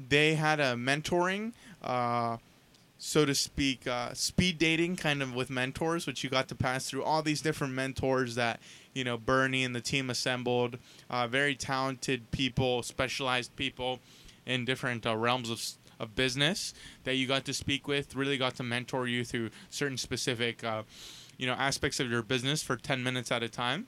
they had a mentoring, uh, so to speak, uh, speed dating kind of with mentors, which you got to pass through all these different mentors that you know Bernie and the team assembled. Uh, very talented people, specialized people in different uh, realms of of business that you got to speak with. Really got to mentor you through certain specific, uh, you know, aspects of your business for ten minutes at a time.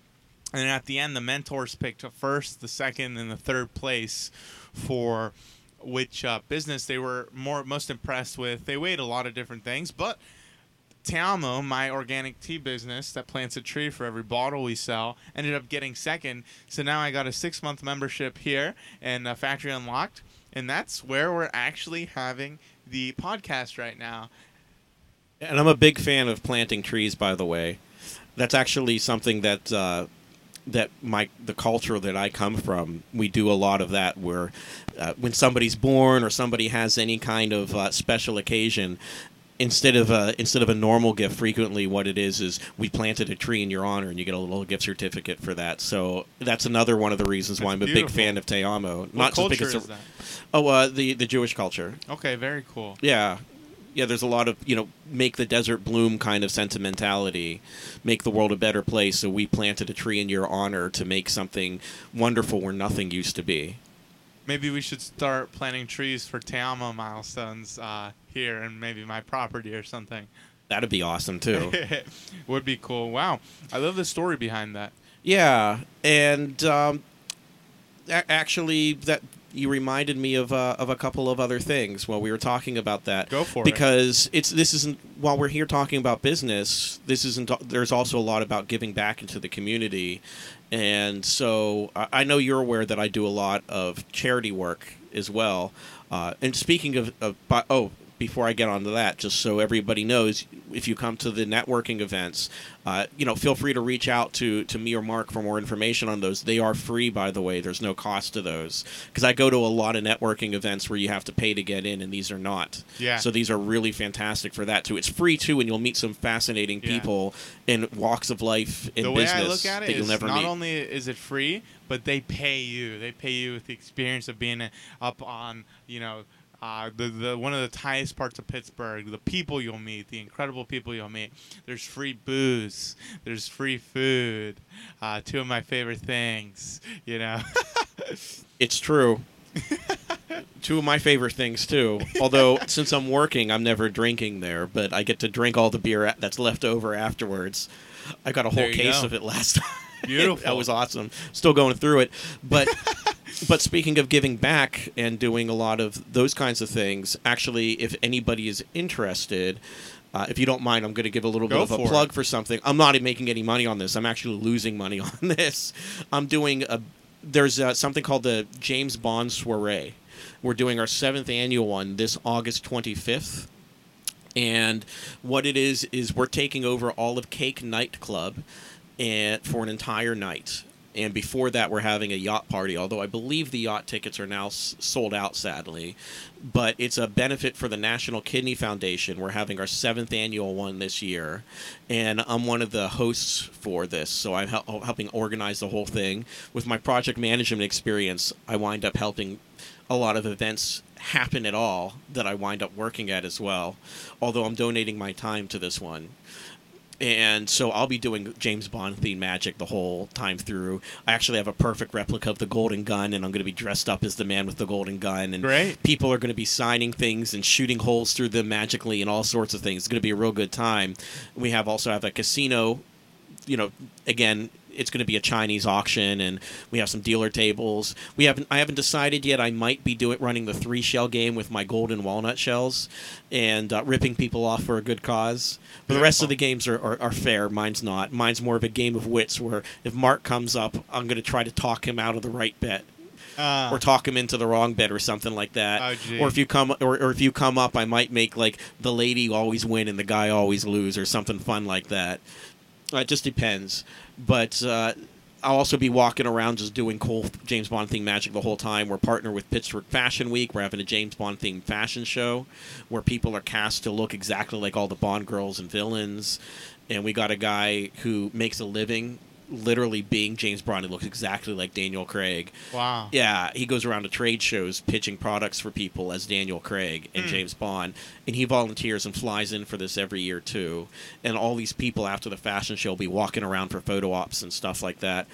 And at the end, the mentors picked first, the second, and the third place for which uh, business they were more most impressed with. They weighed a lot of different things, but Te Amo, my organic tea business that plants a tree for every bottle we sell, ended up getting second. So now I got a six month membership here and uh, Factory Unlocked, and that's where we're actually having the podcast right now. And I'm a big fan of planting trees, by the way. That's actually something that uh, that my the culture that I come from, we do a lot of that. Where uh, when somebody's born or somebody has any kind of uh, special occasion, instead of a instead of a normal gift, frequently what it is is we planted a tree in your honor, and you get a little gift certificate for that. So that's another one of the reasons why That's I'm a big fan of Te Amo. What Not just culture because is that? oh, uh, the the Jewish culture. Okay, very cool. Yeah. Yeah, there's a lot of, you know, make the desert bloom kind of sentimentality, make the world a better place. So we planted a tree in your honor to make something wonderful where nothing used to be. Maybe we should start planting trees for Te Amo milestones uh, here and maybe my property or something. That'd be awesome too. Would be cool. Wow. I love the story behind that. yeah, and um, a- actually, that you reminded me of uh, of a couple of other things while we were talking about that. Go for it. because it's this isn't while we're here talking about business this isn't there's also a lot about giving back into the community and so I I know you're aware that I do a lot of charity work as well uh, and speaking of, of oh before I get onto that, just so everybody knows, if you come to the networking events, uh, you know, feel free to reach out to, to me or Mark for more information on those. They are free, by the way. There's no cost to those because I go to a lot of networking events where you have to pay to get in, and these are not. Yeah. So these are really fantastic for that too. It's free too, and you'll meet some fascinating Yeah. people in walks of life in the way business I look at it that you'll never not meet. only is it free, but they pay you. They pay you with the experience of being up on, you know, uh, the the one of the highest parts of Pittsburgh. The people you'll meet, the incredible people you'll meet. There's free booze. There's free food. Uh, two of my favorite things. You know. It's true. Two of my favorite things too. Although since I'm working, I'm never drinking there, but I get to drink all the beer that's left over afterwards. I got a whole case go. of it last time. Beautiful. that was awesome. Still going through it, but but speaking of giving back and doing a lot of those kinds of things, actually, if anybody is interested. Uh, if you don't mind, I'm going to give a little Go bit of a for it. plug for something. I'm not making any money on this. I'm actually losing money on this. I'm doing a. There's uh something called the James Bond Soiree. We're doing our seventh annual one this August 25th. And what it is is we're taking over all of Cake Nightclub and for an entire night. And before that, we're having a yacht party. Although I believe the yacht tickets are now s- sold out, sadly. But it's a benefit for the National Kidney Foundation. We're having our seventh annual one this year, and I'm one of the hosts for this. So I'm hel- helping organize the whole thing. With my project management experience, I wind up helping a lot of events happen at all that I wind up working at as well. Although I'm donating my time to this one. And so I'll be doing James Bond themed magic the whole time through. I actually have a perfect replica of the golden gun, and I'm going to be dressed up as the man with the golden gun. And Great. people are going to be signing things and shooting holes through them magically and all sorts of things. It's going to be a real good time. We have also have a casino you know, again, it's going to be a Chinese auction, and we have some dealer tables. We haven't, I haven't decided yet. I might be doing running the three shell game with my golden walnut shells, and uh, ripping people off for a good cause. But the rest of the games are, are, are fair. Mine's not. Mine's more of a game of wits, where if Mark comes up, I'm going to try to talk him out of the right bet. Uh, or talk him into the wrong bed or something like that. Oh, or if you come or, or if you come up, I might make like the lady always win and the guy always lose or something fun like that. Uh, it just depends. But uh, I'll also be walking around just doing cool James Bond themed magic the whole time. We're partnered with Pittsburgh Fashion Week. We're having a James Bond themed fashion show where people are cast to look exactly like all the Bond girls and villains. And we got a guy who makes a living literally being James Bond. He looks exactly like Daniel Craig. wow. Yeah, he goes around to trade shows pitching products for people as Daniel Craig and Hmm. James Bond, and he volunteers and flies in for this every year too. And all these people after the fashion show will be walking around for photo ops and stuff like that.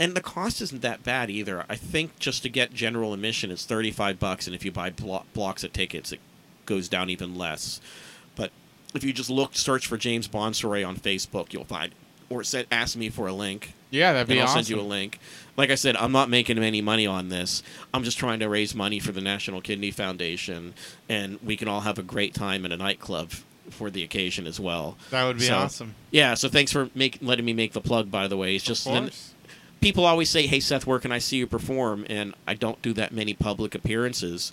And the cost isn't that bad either. I think just to get general admission, it's thirty-five bucks, and if you buy blo- blocks of tickets, it goes down even less. But if you just look, search for James Bond Soiree on Facebook, you'll find. Or said, ask me for a link Yeah, that'd be and I'll awesome. send you a link. Like I said, I'm not making any money on this. I'm just trying to raise money for the National Kidney Foundation, and we can all have a great time in a nightclub for the occasion as well. That would be So, awesome. Yeah, so thanks for make, letting me make the plug. By the way, it's just people always say, "Hey Seth, where can I see you perform?" And I don't do that many public appearances.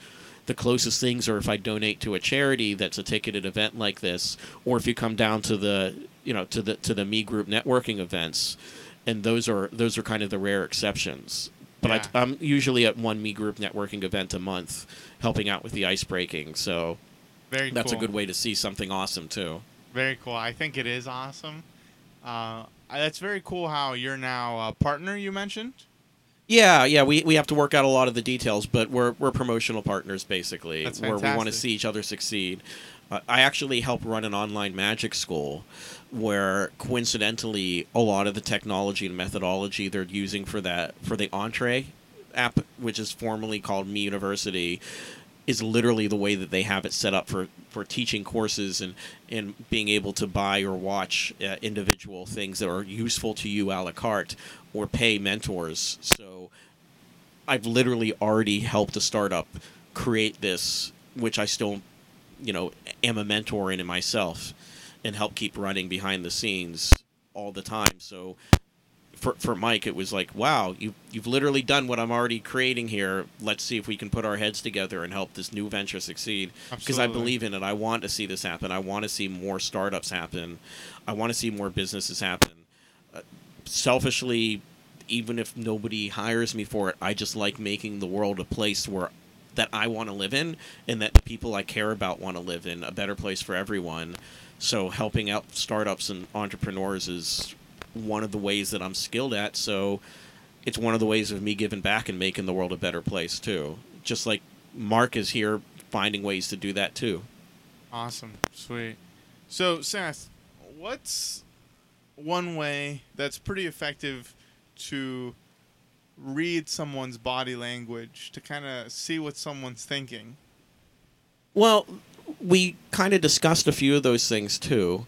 The closest things are if I donate to a charity that's a ticketed event like this, or if you come down to the you know to the to the Me Group networking events, and those are those are kind of the rare exceptions. But Yeah. I, I'm usually at one Me Group networking event a month, helping out with the ice breaking. So Very that's cool. a good way to see something awesome too. Very cool. I think it is awesome. Uh, that's very cool how you're now a partner, you mentioned. Yeah, yeah, we, we have to work out a lot of the details, but we're we're promotional partners basically, That's where we want to see each other succeed. Uh, I actually help run an online magic school, where coincidentally a lot of the technology and methodology they're using for that for the Entree app, which is formerly called Me University, is literally the way that they have it set up for, for teaching courses and, and being able to buy or watch uh, individual things that are useful to you a la carte or pay mentors. So I've literally already helped a startup create this, which I still, you know, am a mentor in it myself and help keep running behind the scenes all the time. So for, for Mike, it was like, wow, you, you've literally done what I'm already creating here. Let's see if we can put our heads together and help this new venture succeed. Because I believe in it. I want to see this happen. I want to see more startups happen. I want to see more businesses happen. Selfishly, even if nobody hires me for it, I just like making the world a place where that I want to live in and that the people I care about want to live in, a better place for everyone. So helping out startups and entrepreneurs is one of the ways that I'm skilled at. So it's one of the ways of me giving back and making the world a better place too. Just like Mark is here finding ways to do that too. Awesome. Sweet. So, Seth, what's one way that's pretty effective to read someone's body language to kind of see what someone's thinking? Well, we kind of discussed a few of those things too.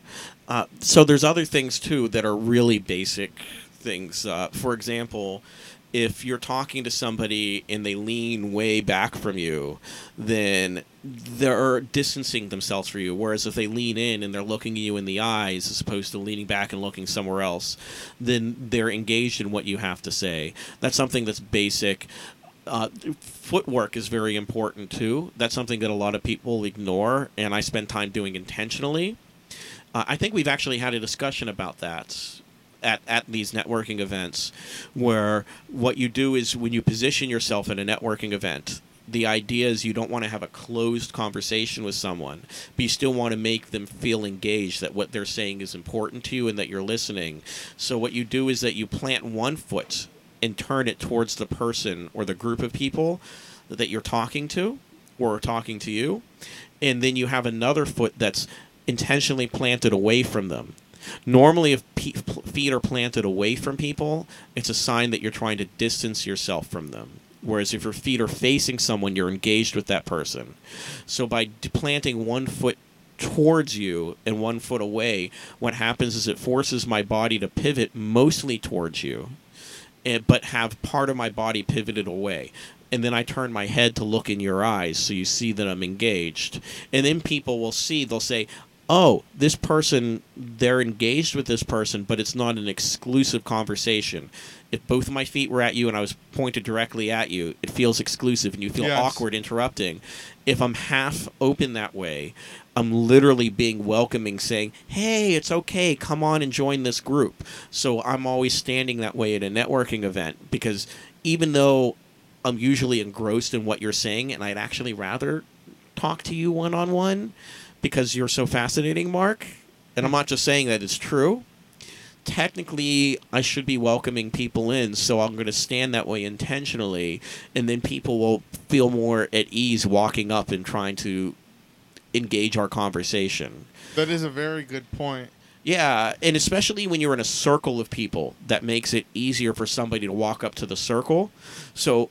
Uh, so there's other things too that are really basic things. Uh, for example, if you're talking to somebody and they lean way back from you, then they're distancing themselves from you. Whereas if they lean in and they're looking you in the eyes as opposed to leaning back and looking somewhere else, then they're engaged in what you have to say. That's something that's basic. Uh, footwork is very important too. That's something that a lot of people ignore, and I spend time doing intentionally. Uh, I think we've actually had a discussion about that at, at these networking events, where what you do is when you position yourself in a networking event, the idea is you don't want to have a closed conversation with someone, but you still want to make them feel engaged that what they're saying is important to you and that you're listening. So what you do is that you plant one foot and turn it towards the person or the group of people that you're talking to or talking to you, and then you have another foot that's intentionally planted away from them. Normally, if pe- feet are planted away from people, it's a sign that you're trying to distance yourself from them. Whereas if your feet are facing someone, you're engaged with that person. So by d- planting one foot towards you and one foot away, what happens is it forces my body to pivot mostly towards you, and, but have part of my body pivoted away. And then I turn my head to look in your eyes so you see that I'm engaged. And then people will see, they'll say, oh, this person, they're engaged with this person, but it's not an exclusive conversation. If both of my feet were at you and I was pointed directly at you, it feels exclusive and you feel Yes. awkward interrupting. If I'm half open that way, I'm literally being welcoming, saying, hey, it's okay, come on and join this group. So I'm always standing that way at a networking event because even though I'm usually engrossed in what you're saying and I'd actually rather talk to you one on one because you're so fascinating, Mark. And I'm not just saying that it's true. Technically, I should be welcoming people in, so I'm going to stand that way intentionally, and then people will feel more at ease walking up and trying to engage our conversation. That is a very good point. Yeah, and especially when you're in a circle of people, that makes it easier for somebody to walk up to the circle. So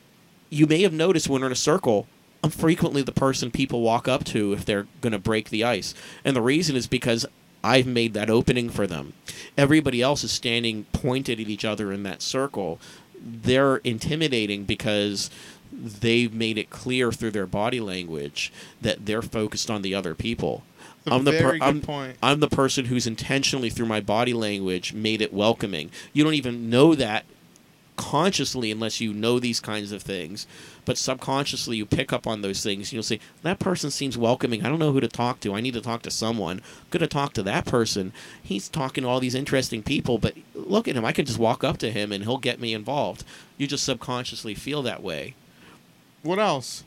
you may have noticed when we're in a circle, I'm frequently the person people walk up to if they're going to break the ice. And the reason is because I've made that opening for them. Everybody else is standing pointed at each other in that circle. They're intimidating because they've made it clear through their body language that they're focused on the other people. A I'm the per- I'm- point. I'm the person who's intentionally through my body language made it welcoming. You don't even know that consciously unless you know these kinds of things, but subconsciously you pick up on those things. You'll say that person seems welcoming. I don't know who to talk to. I need to talk to someone. I'm going to talk to that person. He's talking to all these interesting people, but look at him. I can just walk up to him and he'll get me involved. You just subconsciously feel that way. What else?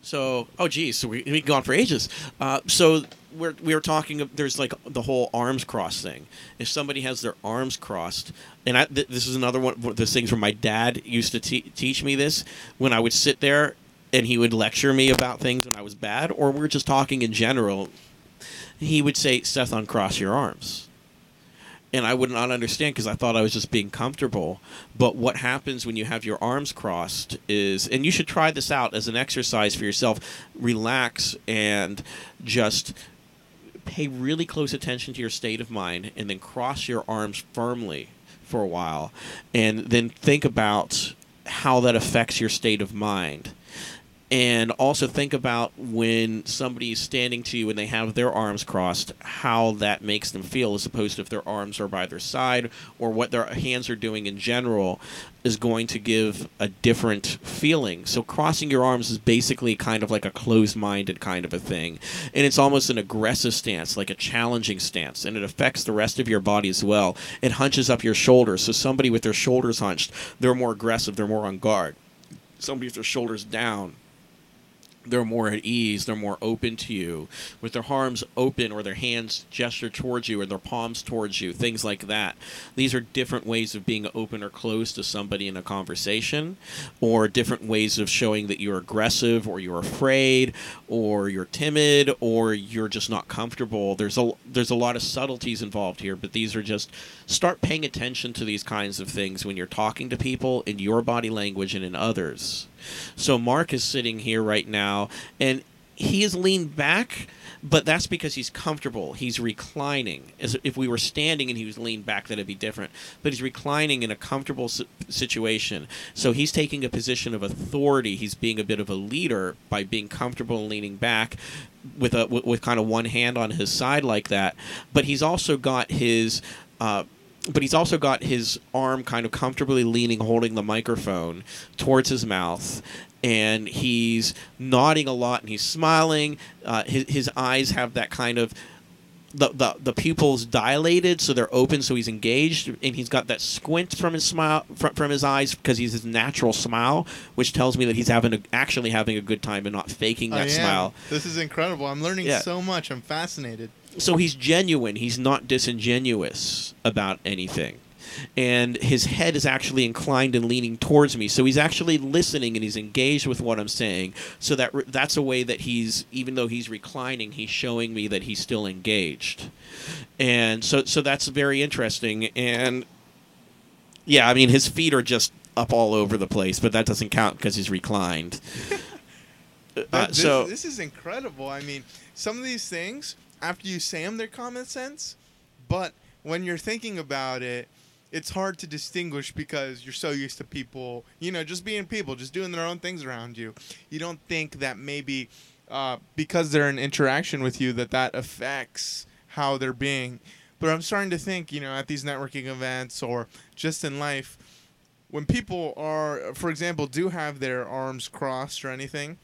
So, oh geez, so we we can go on for ages. Uh, so we're we were talking. Of there's like the whole arms cross thing. If somebody has their arms crossed, and I, th- this is another one of those things where my dad used to te- teach me this when I would sit there and he would lecture me about things when I was bad, or we are just talking in general. He would say, "Seth, uncross your arms." and I would not understand because I thought I was just being comfortable. But what happens when you have your arms crossed is, and you should try this out as an exercise for yourself. Relax and just pay really close attention to your state of mind, and then cross your arms firmly for a while, and then think about how that affects your state of mind. And also think about when somebody's standing to you and they have their arms crossed, how that makes them feel, as opposed to if their arms are by their side or what their hands are doing in general is going to give a different feeling. So crossing your arms is basically kind of like a closed-minded kind of a thing. And it's almost an aggressive stance, like a challenging stance, and it affects the rest of your body as well. It hunches up your shoulders. So somebody with their shoulders hunched, they're more aggressive, they're more on guard. Somebody with their shoulders down, they're more at ease, they're more open to you. With their arms open or their hands gesture towards you or their palms towards you, things like that. These are different ways of being open or closed to somebody in a conversation, or different ways of showing that you're aggressive or you're afraid or you're timid or you're just not comfortable. There's a there's a lot of subtleties involved here, but these are just start paying attention to these kinds of things when you're talking to people in your body language and in others. So Mark is sitting here right now, and he is leaned back, but that's because he's comfortable. He's reclining. As if we were standing and he was leaned back, that'd be different. But he's reclining in a comfortable situation. So he's taking a position of authority. He's being a bit of a leader by being comfortable and leaning back with a with, kind of one hand on his side like that. But he's also got his. Uh, but he's also got his arm kind of comfortably leaning, holding the microphone towards his mouth, and he's nodding a lot and he's smiling. Uh, his, his eyes have that kind of the, the the pupils dilated, so they're open, so he's engaged, and he's got that squint from his smile from, from his eyes because he's his natural smile, which tells me that he's having a, actually having a good time and not faking that smile. This is incredible. I'm learning Yeah. so much. I'm fascinated. So he's genuine. He's not disingenuous about anything. And his head is actually inclined and leaning towards me. So he's actually listening and he's engaged with what I'm saying. So that that's a way that he's even though he's reclining, he's showing me that he's still engaged. And so so that's very interesting and yeah, I mean his feet are just up all over the place, but that doesn't count because he's reclined. Uh, this, so this is incredible. I mean, some of these things, after you say them, they're common sense. But when you're thinking about it, it's hard to distinguish because you're so used to people, you know, just being people, just doing their own things around you. You don't think that maybe uh, because they're in interaction with you, that that affects how they're being. But I'm starting to think, you know, at these networking events or just in life, when people are, for example, do have their arms crossed or anything,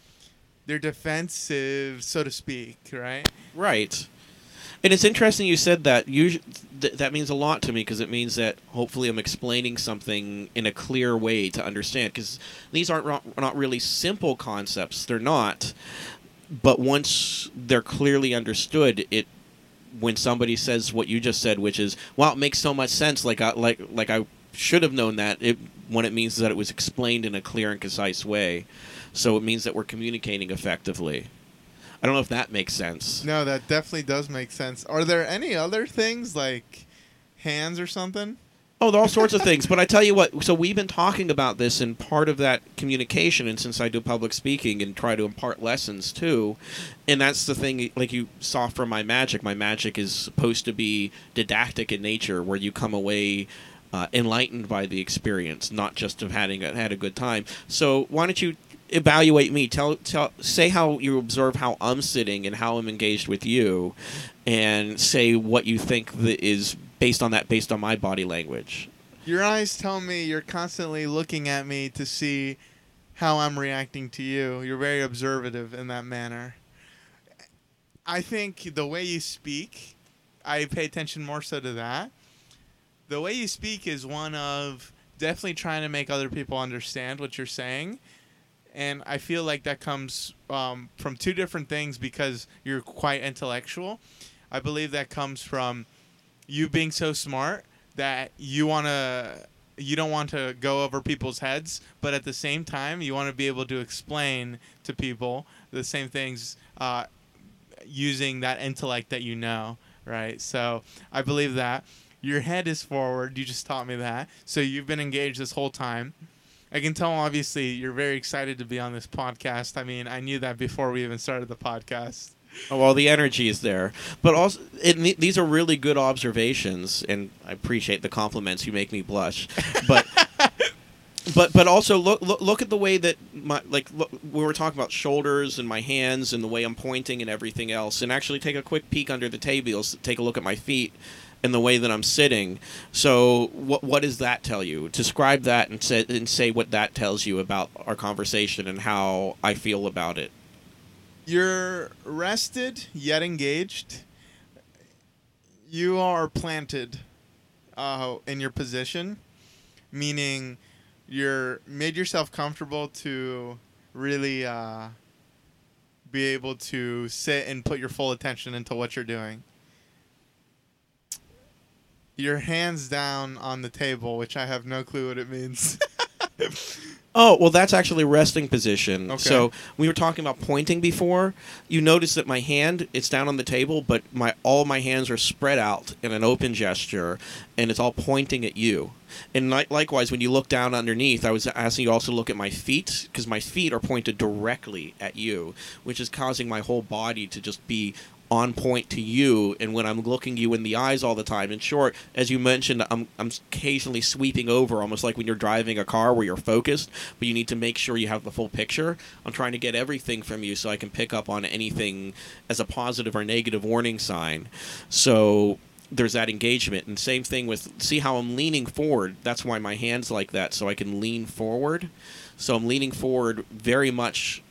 they're defensive, so to speak, right? Right. And it's interesting you said that. Usually, th- that means a lot to me because it means that hopefully I'm explaining something in a clear way to understand. Because these aren't ro- not really simple concepts. They're not. But once they're clearly understood, it when somebody says what you just said, which is, "Wow, it makes so much sense." Like I like like I should have known that. It what it means that it was explained in a clear and concise way. So it means that we're communicating effectively. I don't know if that makes sense. No, that definitely does make sense. Are there any other things like hands or something? Oh, there are all sorts of things. But I tell you what, so we've been talking about this, and part of that communication, and since I do public speaking and try to impart lessons too, and that's the thing, like you saw from my magic, my magic is supposed to be didactic in nature, where you come away. Uh, enlightened by the experience, not just of having a, had a good time. So why don't you evaluate me? Tell, tell, say how you observe how I'm sitting and how I'm engaged with you, and say what you think that is based on that, based on my body language. Your eyes tell me you're constantly looking at me to see how I'm reacting to you. You're very observative in that manner. I think the way you speak, I pay attention more so to that. The way you speak is one of definitely trying to make other people understand what you're saying. And I feel like that comes um, from two different things because you're quite intellectual. I believe that comes from you being so smart that you want to you don't want to go over people's heads, but at the same time, you want to be able to explain to people the same things uh, using that intellect that you know, right? So I believe that your head is forward. You just taught me that. So you've been engaged this whole time. I can tell, obviously, you're very excited to be on this podcast. I mean, I knew that before we even started the podcast. Oh, well, the energy is there, but also it, these are really good observations, and I appreciate the compliments. You make me blush, but. But but also look, look look at the way that my like look, we were talking about shoulders and my hands and the way I'm pointing and everything else, and actually take a quick peek under the tables, take a look at my feet and the way that I'm sitting. So what what does that tell you? Describe that and say and say what that tells you about our conversation and how I feel about it. You're rested yet engaged. You are planted uh, in your position, meaning you're made yourself comfortable to really uh, be able to sit and put your full attention into what you're doing. Your hands down on the table, which I have no clue what it means. Oh, well, that's actually resting position. Okay. So we were talking about pointing before. You notice that my hand it's down on the table, but my all my hands are spread out in an open gesture, and it's all pointing at you. And li- likewise, when you look down underneath, I was asking you also look at my feet because my feet are pointed directly at you, which is causing my whole body to just be on point to you and when I'm looking you in the eyes all the time. In short, as you mentioned, I'm I'm occasionally sweeping over almost like when you're driving a car where you're focused, but you need to make sure you have the full picture. I'm trying to get everything from you so I can pick up on anything as a positive or negative warning sign. So there's that engagement and same thing with see how I'm leaning forward. That's why my hands like that so I can lean forward. So I'm leaning forward very much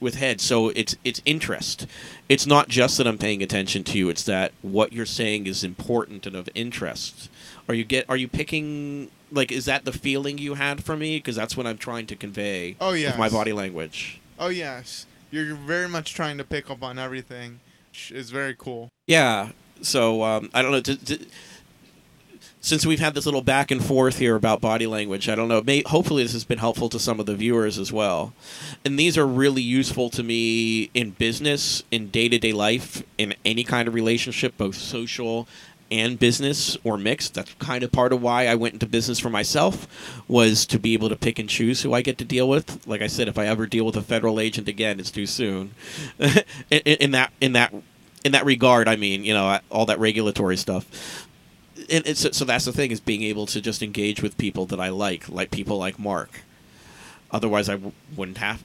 with head. So it's it's interest. It's not just that I'm paying attention to you. It's that what you're saying is important and of interest. Are you get? Are you picking? Like, is that the feeling you had for me? Because that's what I'm trying to convey. Oh, with my body language. oh yes, you're very much trying to pick up on everything. which is very cool. Yeah. So um, I don't know. Since we've had this little back and forth here about body language, I don't know. May, hopefully, this has been helpful to some of the viewers as well. And these are really useful to me in business, in day to day life, in any kind of relationship, both social and business or mixed. That's kind of part of why I went into business for myself was to be able to pick and choose who I get to deal with. Like I said, if I ever deal with a federal agent again, it's too soon. in, in that in that in that regard, I mean, you know, all that regulatory stuff. And it's, so that's the thing is being able to just engage with people that I like, like people like Mark. Otherwise, I w- wouldn't have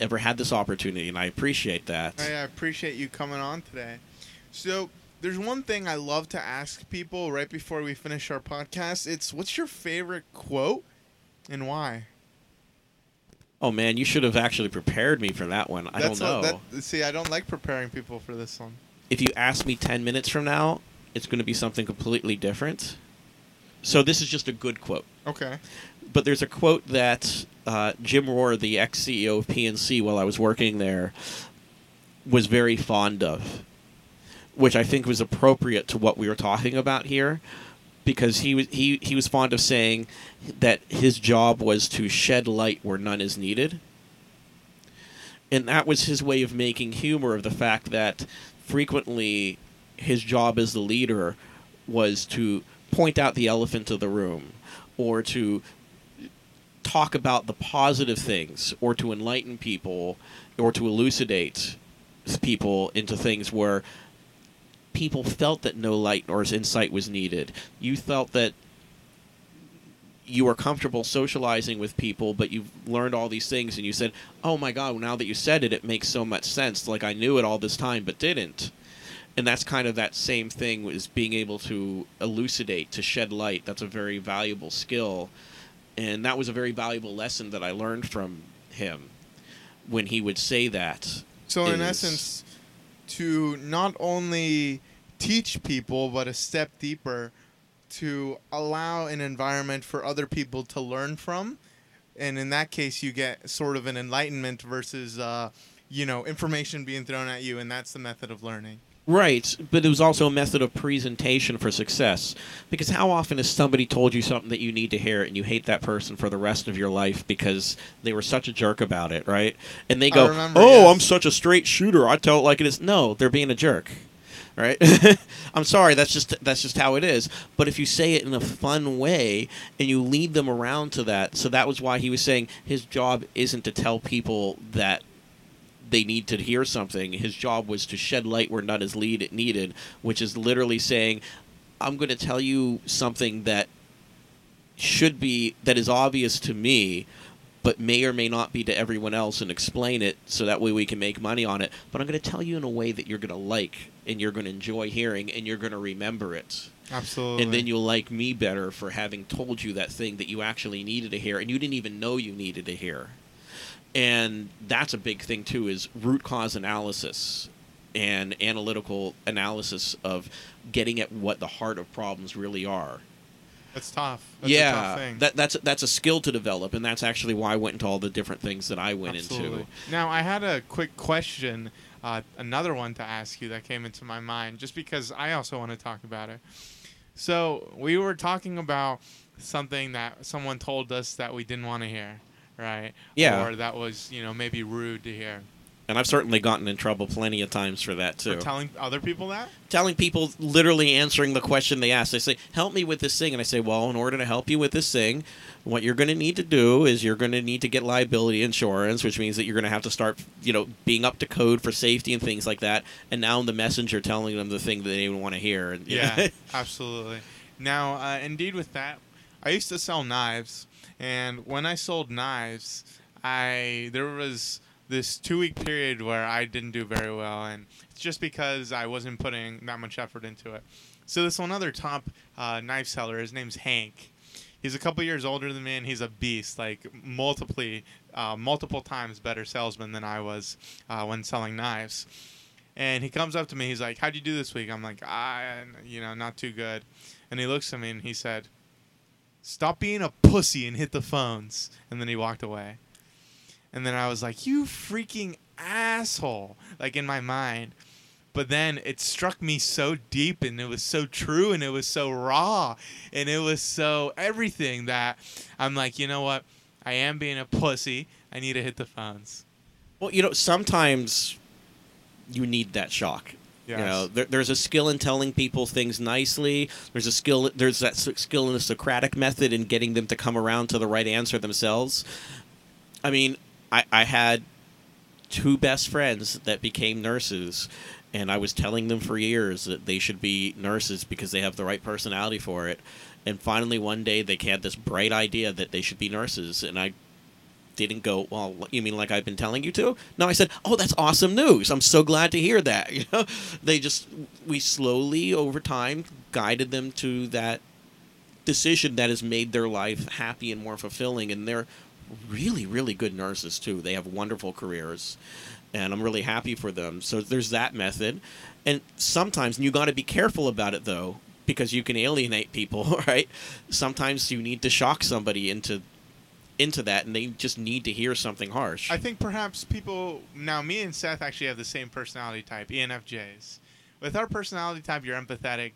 ever had this opportunity, and I appreciate that. I appreciate you coming on today. So there's one thing I love to ask people right before we finish our podcast. It's what's your favorite quote and why? Oh man, you should have actually prepared me for that one. I That's don't know. what- that- see, I don't like preparing people for this one. if you ask me 10 minutes from now, it's going to be something completely different. So this is just a good quote. Okay. But there's a quote that uh, Jim Rohr, the ex CEO of PNC, while I was working there, was very fond of, which I think was appropriate to what we were talking about here, because he was he he was fond of saying that his job was to shed light where none is needed. And that was his way of making humor of the fact that frequently his job as the leader was to point out the elephant of the room or to talk about the positive things or to enlighten people or to elucidate people into things where people felt that no light or insight was needed. You felt that you were comfortable socializing with people, but you've learned all these things, and you said, "Oh my God! Now that you said it, it makes so much sense. Like I knew it all this time, but didn't." And that's kind of that same thing was being able to elucidate, to shed light. That's a very valuable skill, and that was a very valuable lesson that I learned from him when he would say that. So in essence, to not only teach people, but a step deeper, to allow an environment for other people to learn from, and in that case, you get sort of an enlightenment versus, uh, you know, information being thrown at you, and that's the method of learning. Right, but it was also a method of presentation for success. Because how often has somebody told you something that you need to hear and you hate that person for the rest of your life because they were such a jerk about it, right? And they go, remember, "Oh, yes. I'm such a straight shooter. I tell it like it is." No, they're being a jerk. Right? I'm sorry, that's just that's just how it is. But if you say it in a fun way and you lead them around to that, so that was why he was saying his job isn't to tell people that they need to hear something. His job was to shed light where none is lead needed, which is literally saying, "I'm going to tell you something that should be that is obvious to me." But may or may not be to everyone else, and explain it so that way we can make money on it. But I'm going to tell you in a way that you're going to like, and you're going to enjoy hearing, and you're going to remember it. Absolutely. And then you'll like me better for having told you that thing that you actually needed to hear and you didn't even know you needed to hear. And that's a big thing too is root cause analysis and analytical analysis of getting at what the heart of problems really are. That's tough. That's a yeah, tough thing. that that's that's a skill to develop, and that's actually why I went into all the different things that I went Absolutely. into. Now, I had a quick question, uh, another one to ask you that came into my mind, just because I also want to talk about it. So, we were talking about something that someone told us that we didn't want to hear, right? Yeah. Or that was, you know, maybe rude to hear. And I've certainly gotten in trouble plenty of times for that For too. telling other people that? telling people literally answering the question they ask. They say, "Help me with this thing," and I say, "Well, in order to help you with this thing, what you're going to need to do is you're going to need to get liability insurance, which means that you're going to have to start, you know, being up to code for safety and things like that." And now I'm the messenger telling them the thing that they even want to hear. And you know, Yeah, absolutely. Now, uh, indeed, with that, I used to sell knives, and when I sold knives, I there was this two week period where I didn't do very well, and it's just because I wasn't putting that much effort into it. So this one other top uh, knife seller, his name's Hank. He's a couple years older than me, and he's a beast, like multiply, uh, multiple times better salesman than I was uh, when selling knives. And he comes up to me. He's like, "How'd you do this week?" I'm like, "Ah, you know, not too good." And he looks at me and he said, "Stop being a pussy and hit the phones." And then he walked away. And then I was like, "You freaking asshole!" Like in my mind. But then it struck me so deep and it was so true and it was so raw and it was so everything that I'm like, you know what? I am being a pussy. I need to hit the phones. well, you know, sometimes you need that shock. Yes. You know, there, there's a skill in telling people things nicely. There's a skill. There's that skill in the Socratic method in getting them to come around to the right answer themselves. I mean, I, I had two best friends that became nurses, and I was telling them for years that they should be nurses because they have the right personality for it. And finally, one day, they had this bright idea that they should be nurses, and I didn't go, well, you mean like I've been telling you to? No, I said, oh, that's awesome news. I'm so glad to hear that. You know, they just we slowly over time guided them to that decision that has made their life happy and more fulfilling, and they're really, really good nurses too. They have wonderful careers, and I'm really happy for them. So there's that method, and sometimes and you got to be careful about it though because you can alienate people, right? Sometimes you need to shock somebody into into that and they just need to hear something harsh. I think perhaps people now me and Seth actually have the same personality type, ENFJs. With our personality type, you're empathetic,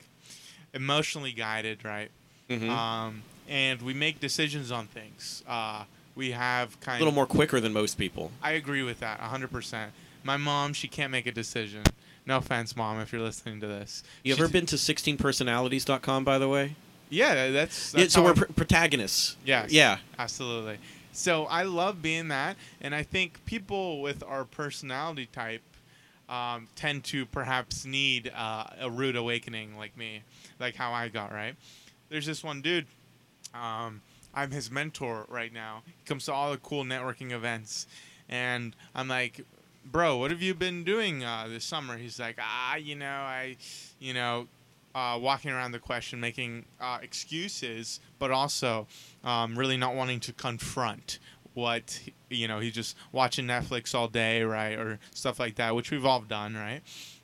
emotionally guided, right? Mhm. Um, and we make decisions on things. Uh, we have kind a little more quicker than most people. I agree with that 100%. My mom, she can't make a decision. No offense, mom, if you're listening to this. You She- ever been to 16personalities.com by the way? Yeah, that's, Yeah, so we're pr- protagonists. Yeah, Yeah. Absolutely. So I love being that, and I think people with our personality type um, tend to perhaps need uh, a rude awakening, like me, like how I got right. There's this one dude. Um, I'm his mentor right now. He comes to all the cool networking events, and I'm like, "Bro, what have you been doing uh, this summer?" He's like, "Ah, you know, I, you know, uh, walking around the question, making uh, excuses, but also um, really not wanting to confront what you know. He's just watching Netflix all day, right, or stuff like that, which we've all done, right?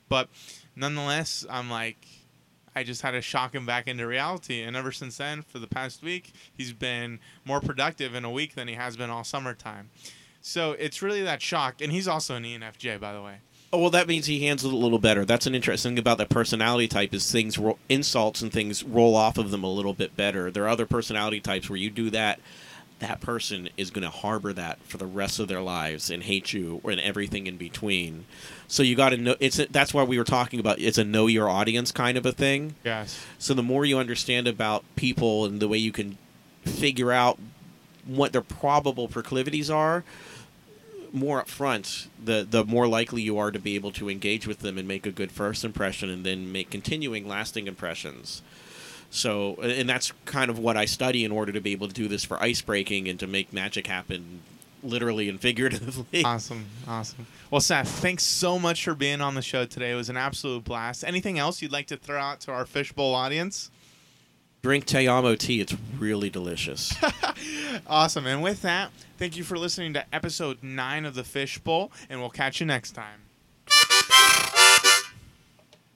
But nonetheless, I'm like, I just had to shock him back into reality, and ever since then, for the past week, he's been more productive in a week than he has been all summertime. So it's really that shock, and he's also an ENFJ, by the way. Oh well, that means he handles it a little better. That's an interesting thing about that personality type is things ro- insults and things roll off of them a little bit better. There are other personality types where you do that, that person is going to harbor that for the rest of their lives and hate you and everything in between. So you got to know it's a, that's why we were talking about it's a know your audience kind of a thing. Yes. So the more you understand about people and the way you can figure out what their probable proclivities are, more upfront, the the more likely you are to be able to engage with them and make a good first impression and then make continuing lasting impressions. So and that's kind of what I study in order to be able to do this for ice breaking and to make magic happen literally and figuratively. Awesome, awesome. Well, Seth, thanks so much for being on the show today. It was an absolute blast. Anything else you'd like to throw out to our fishbowl audience? Drink Te Amo tea. It's really delicious. awesome. And with that, thank you for listening to episode nine of The Fishbowl, and we'll catch you next time.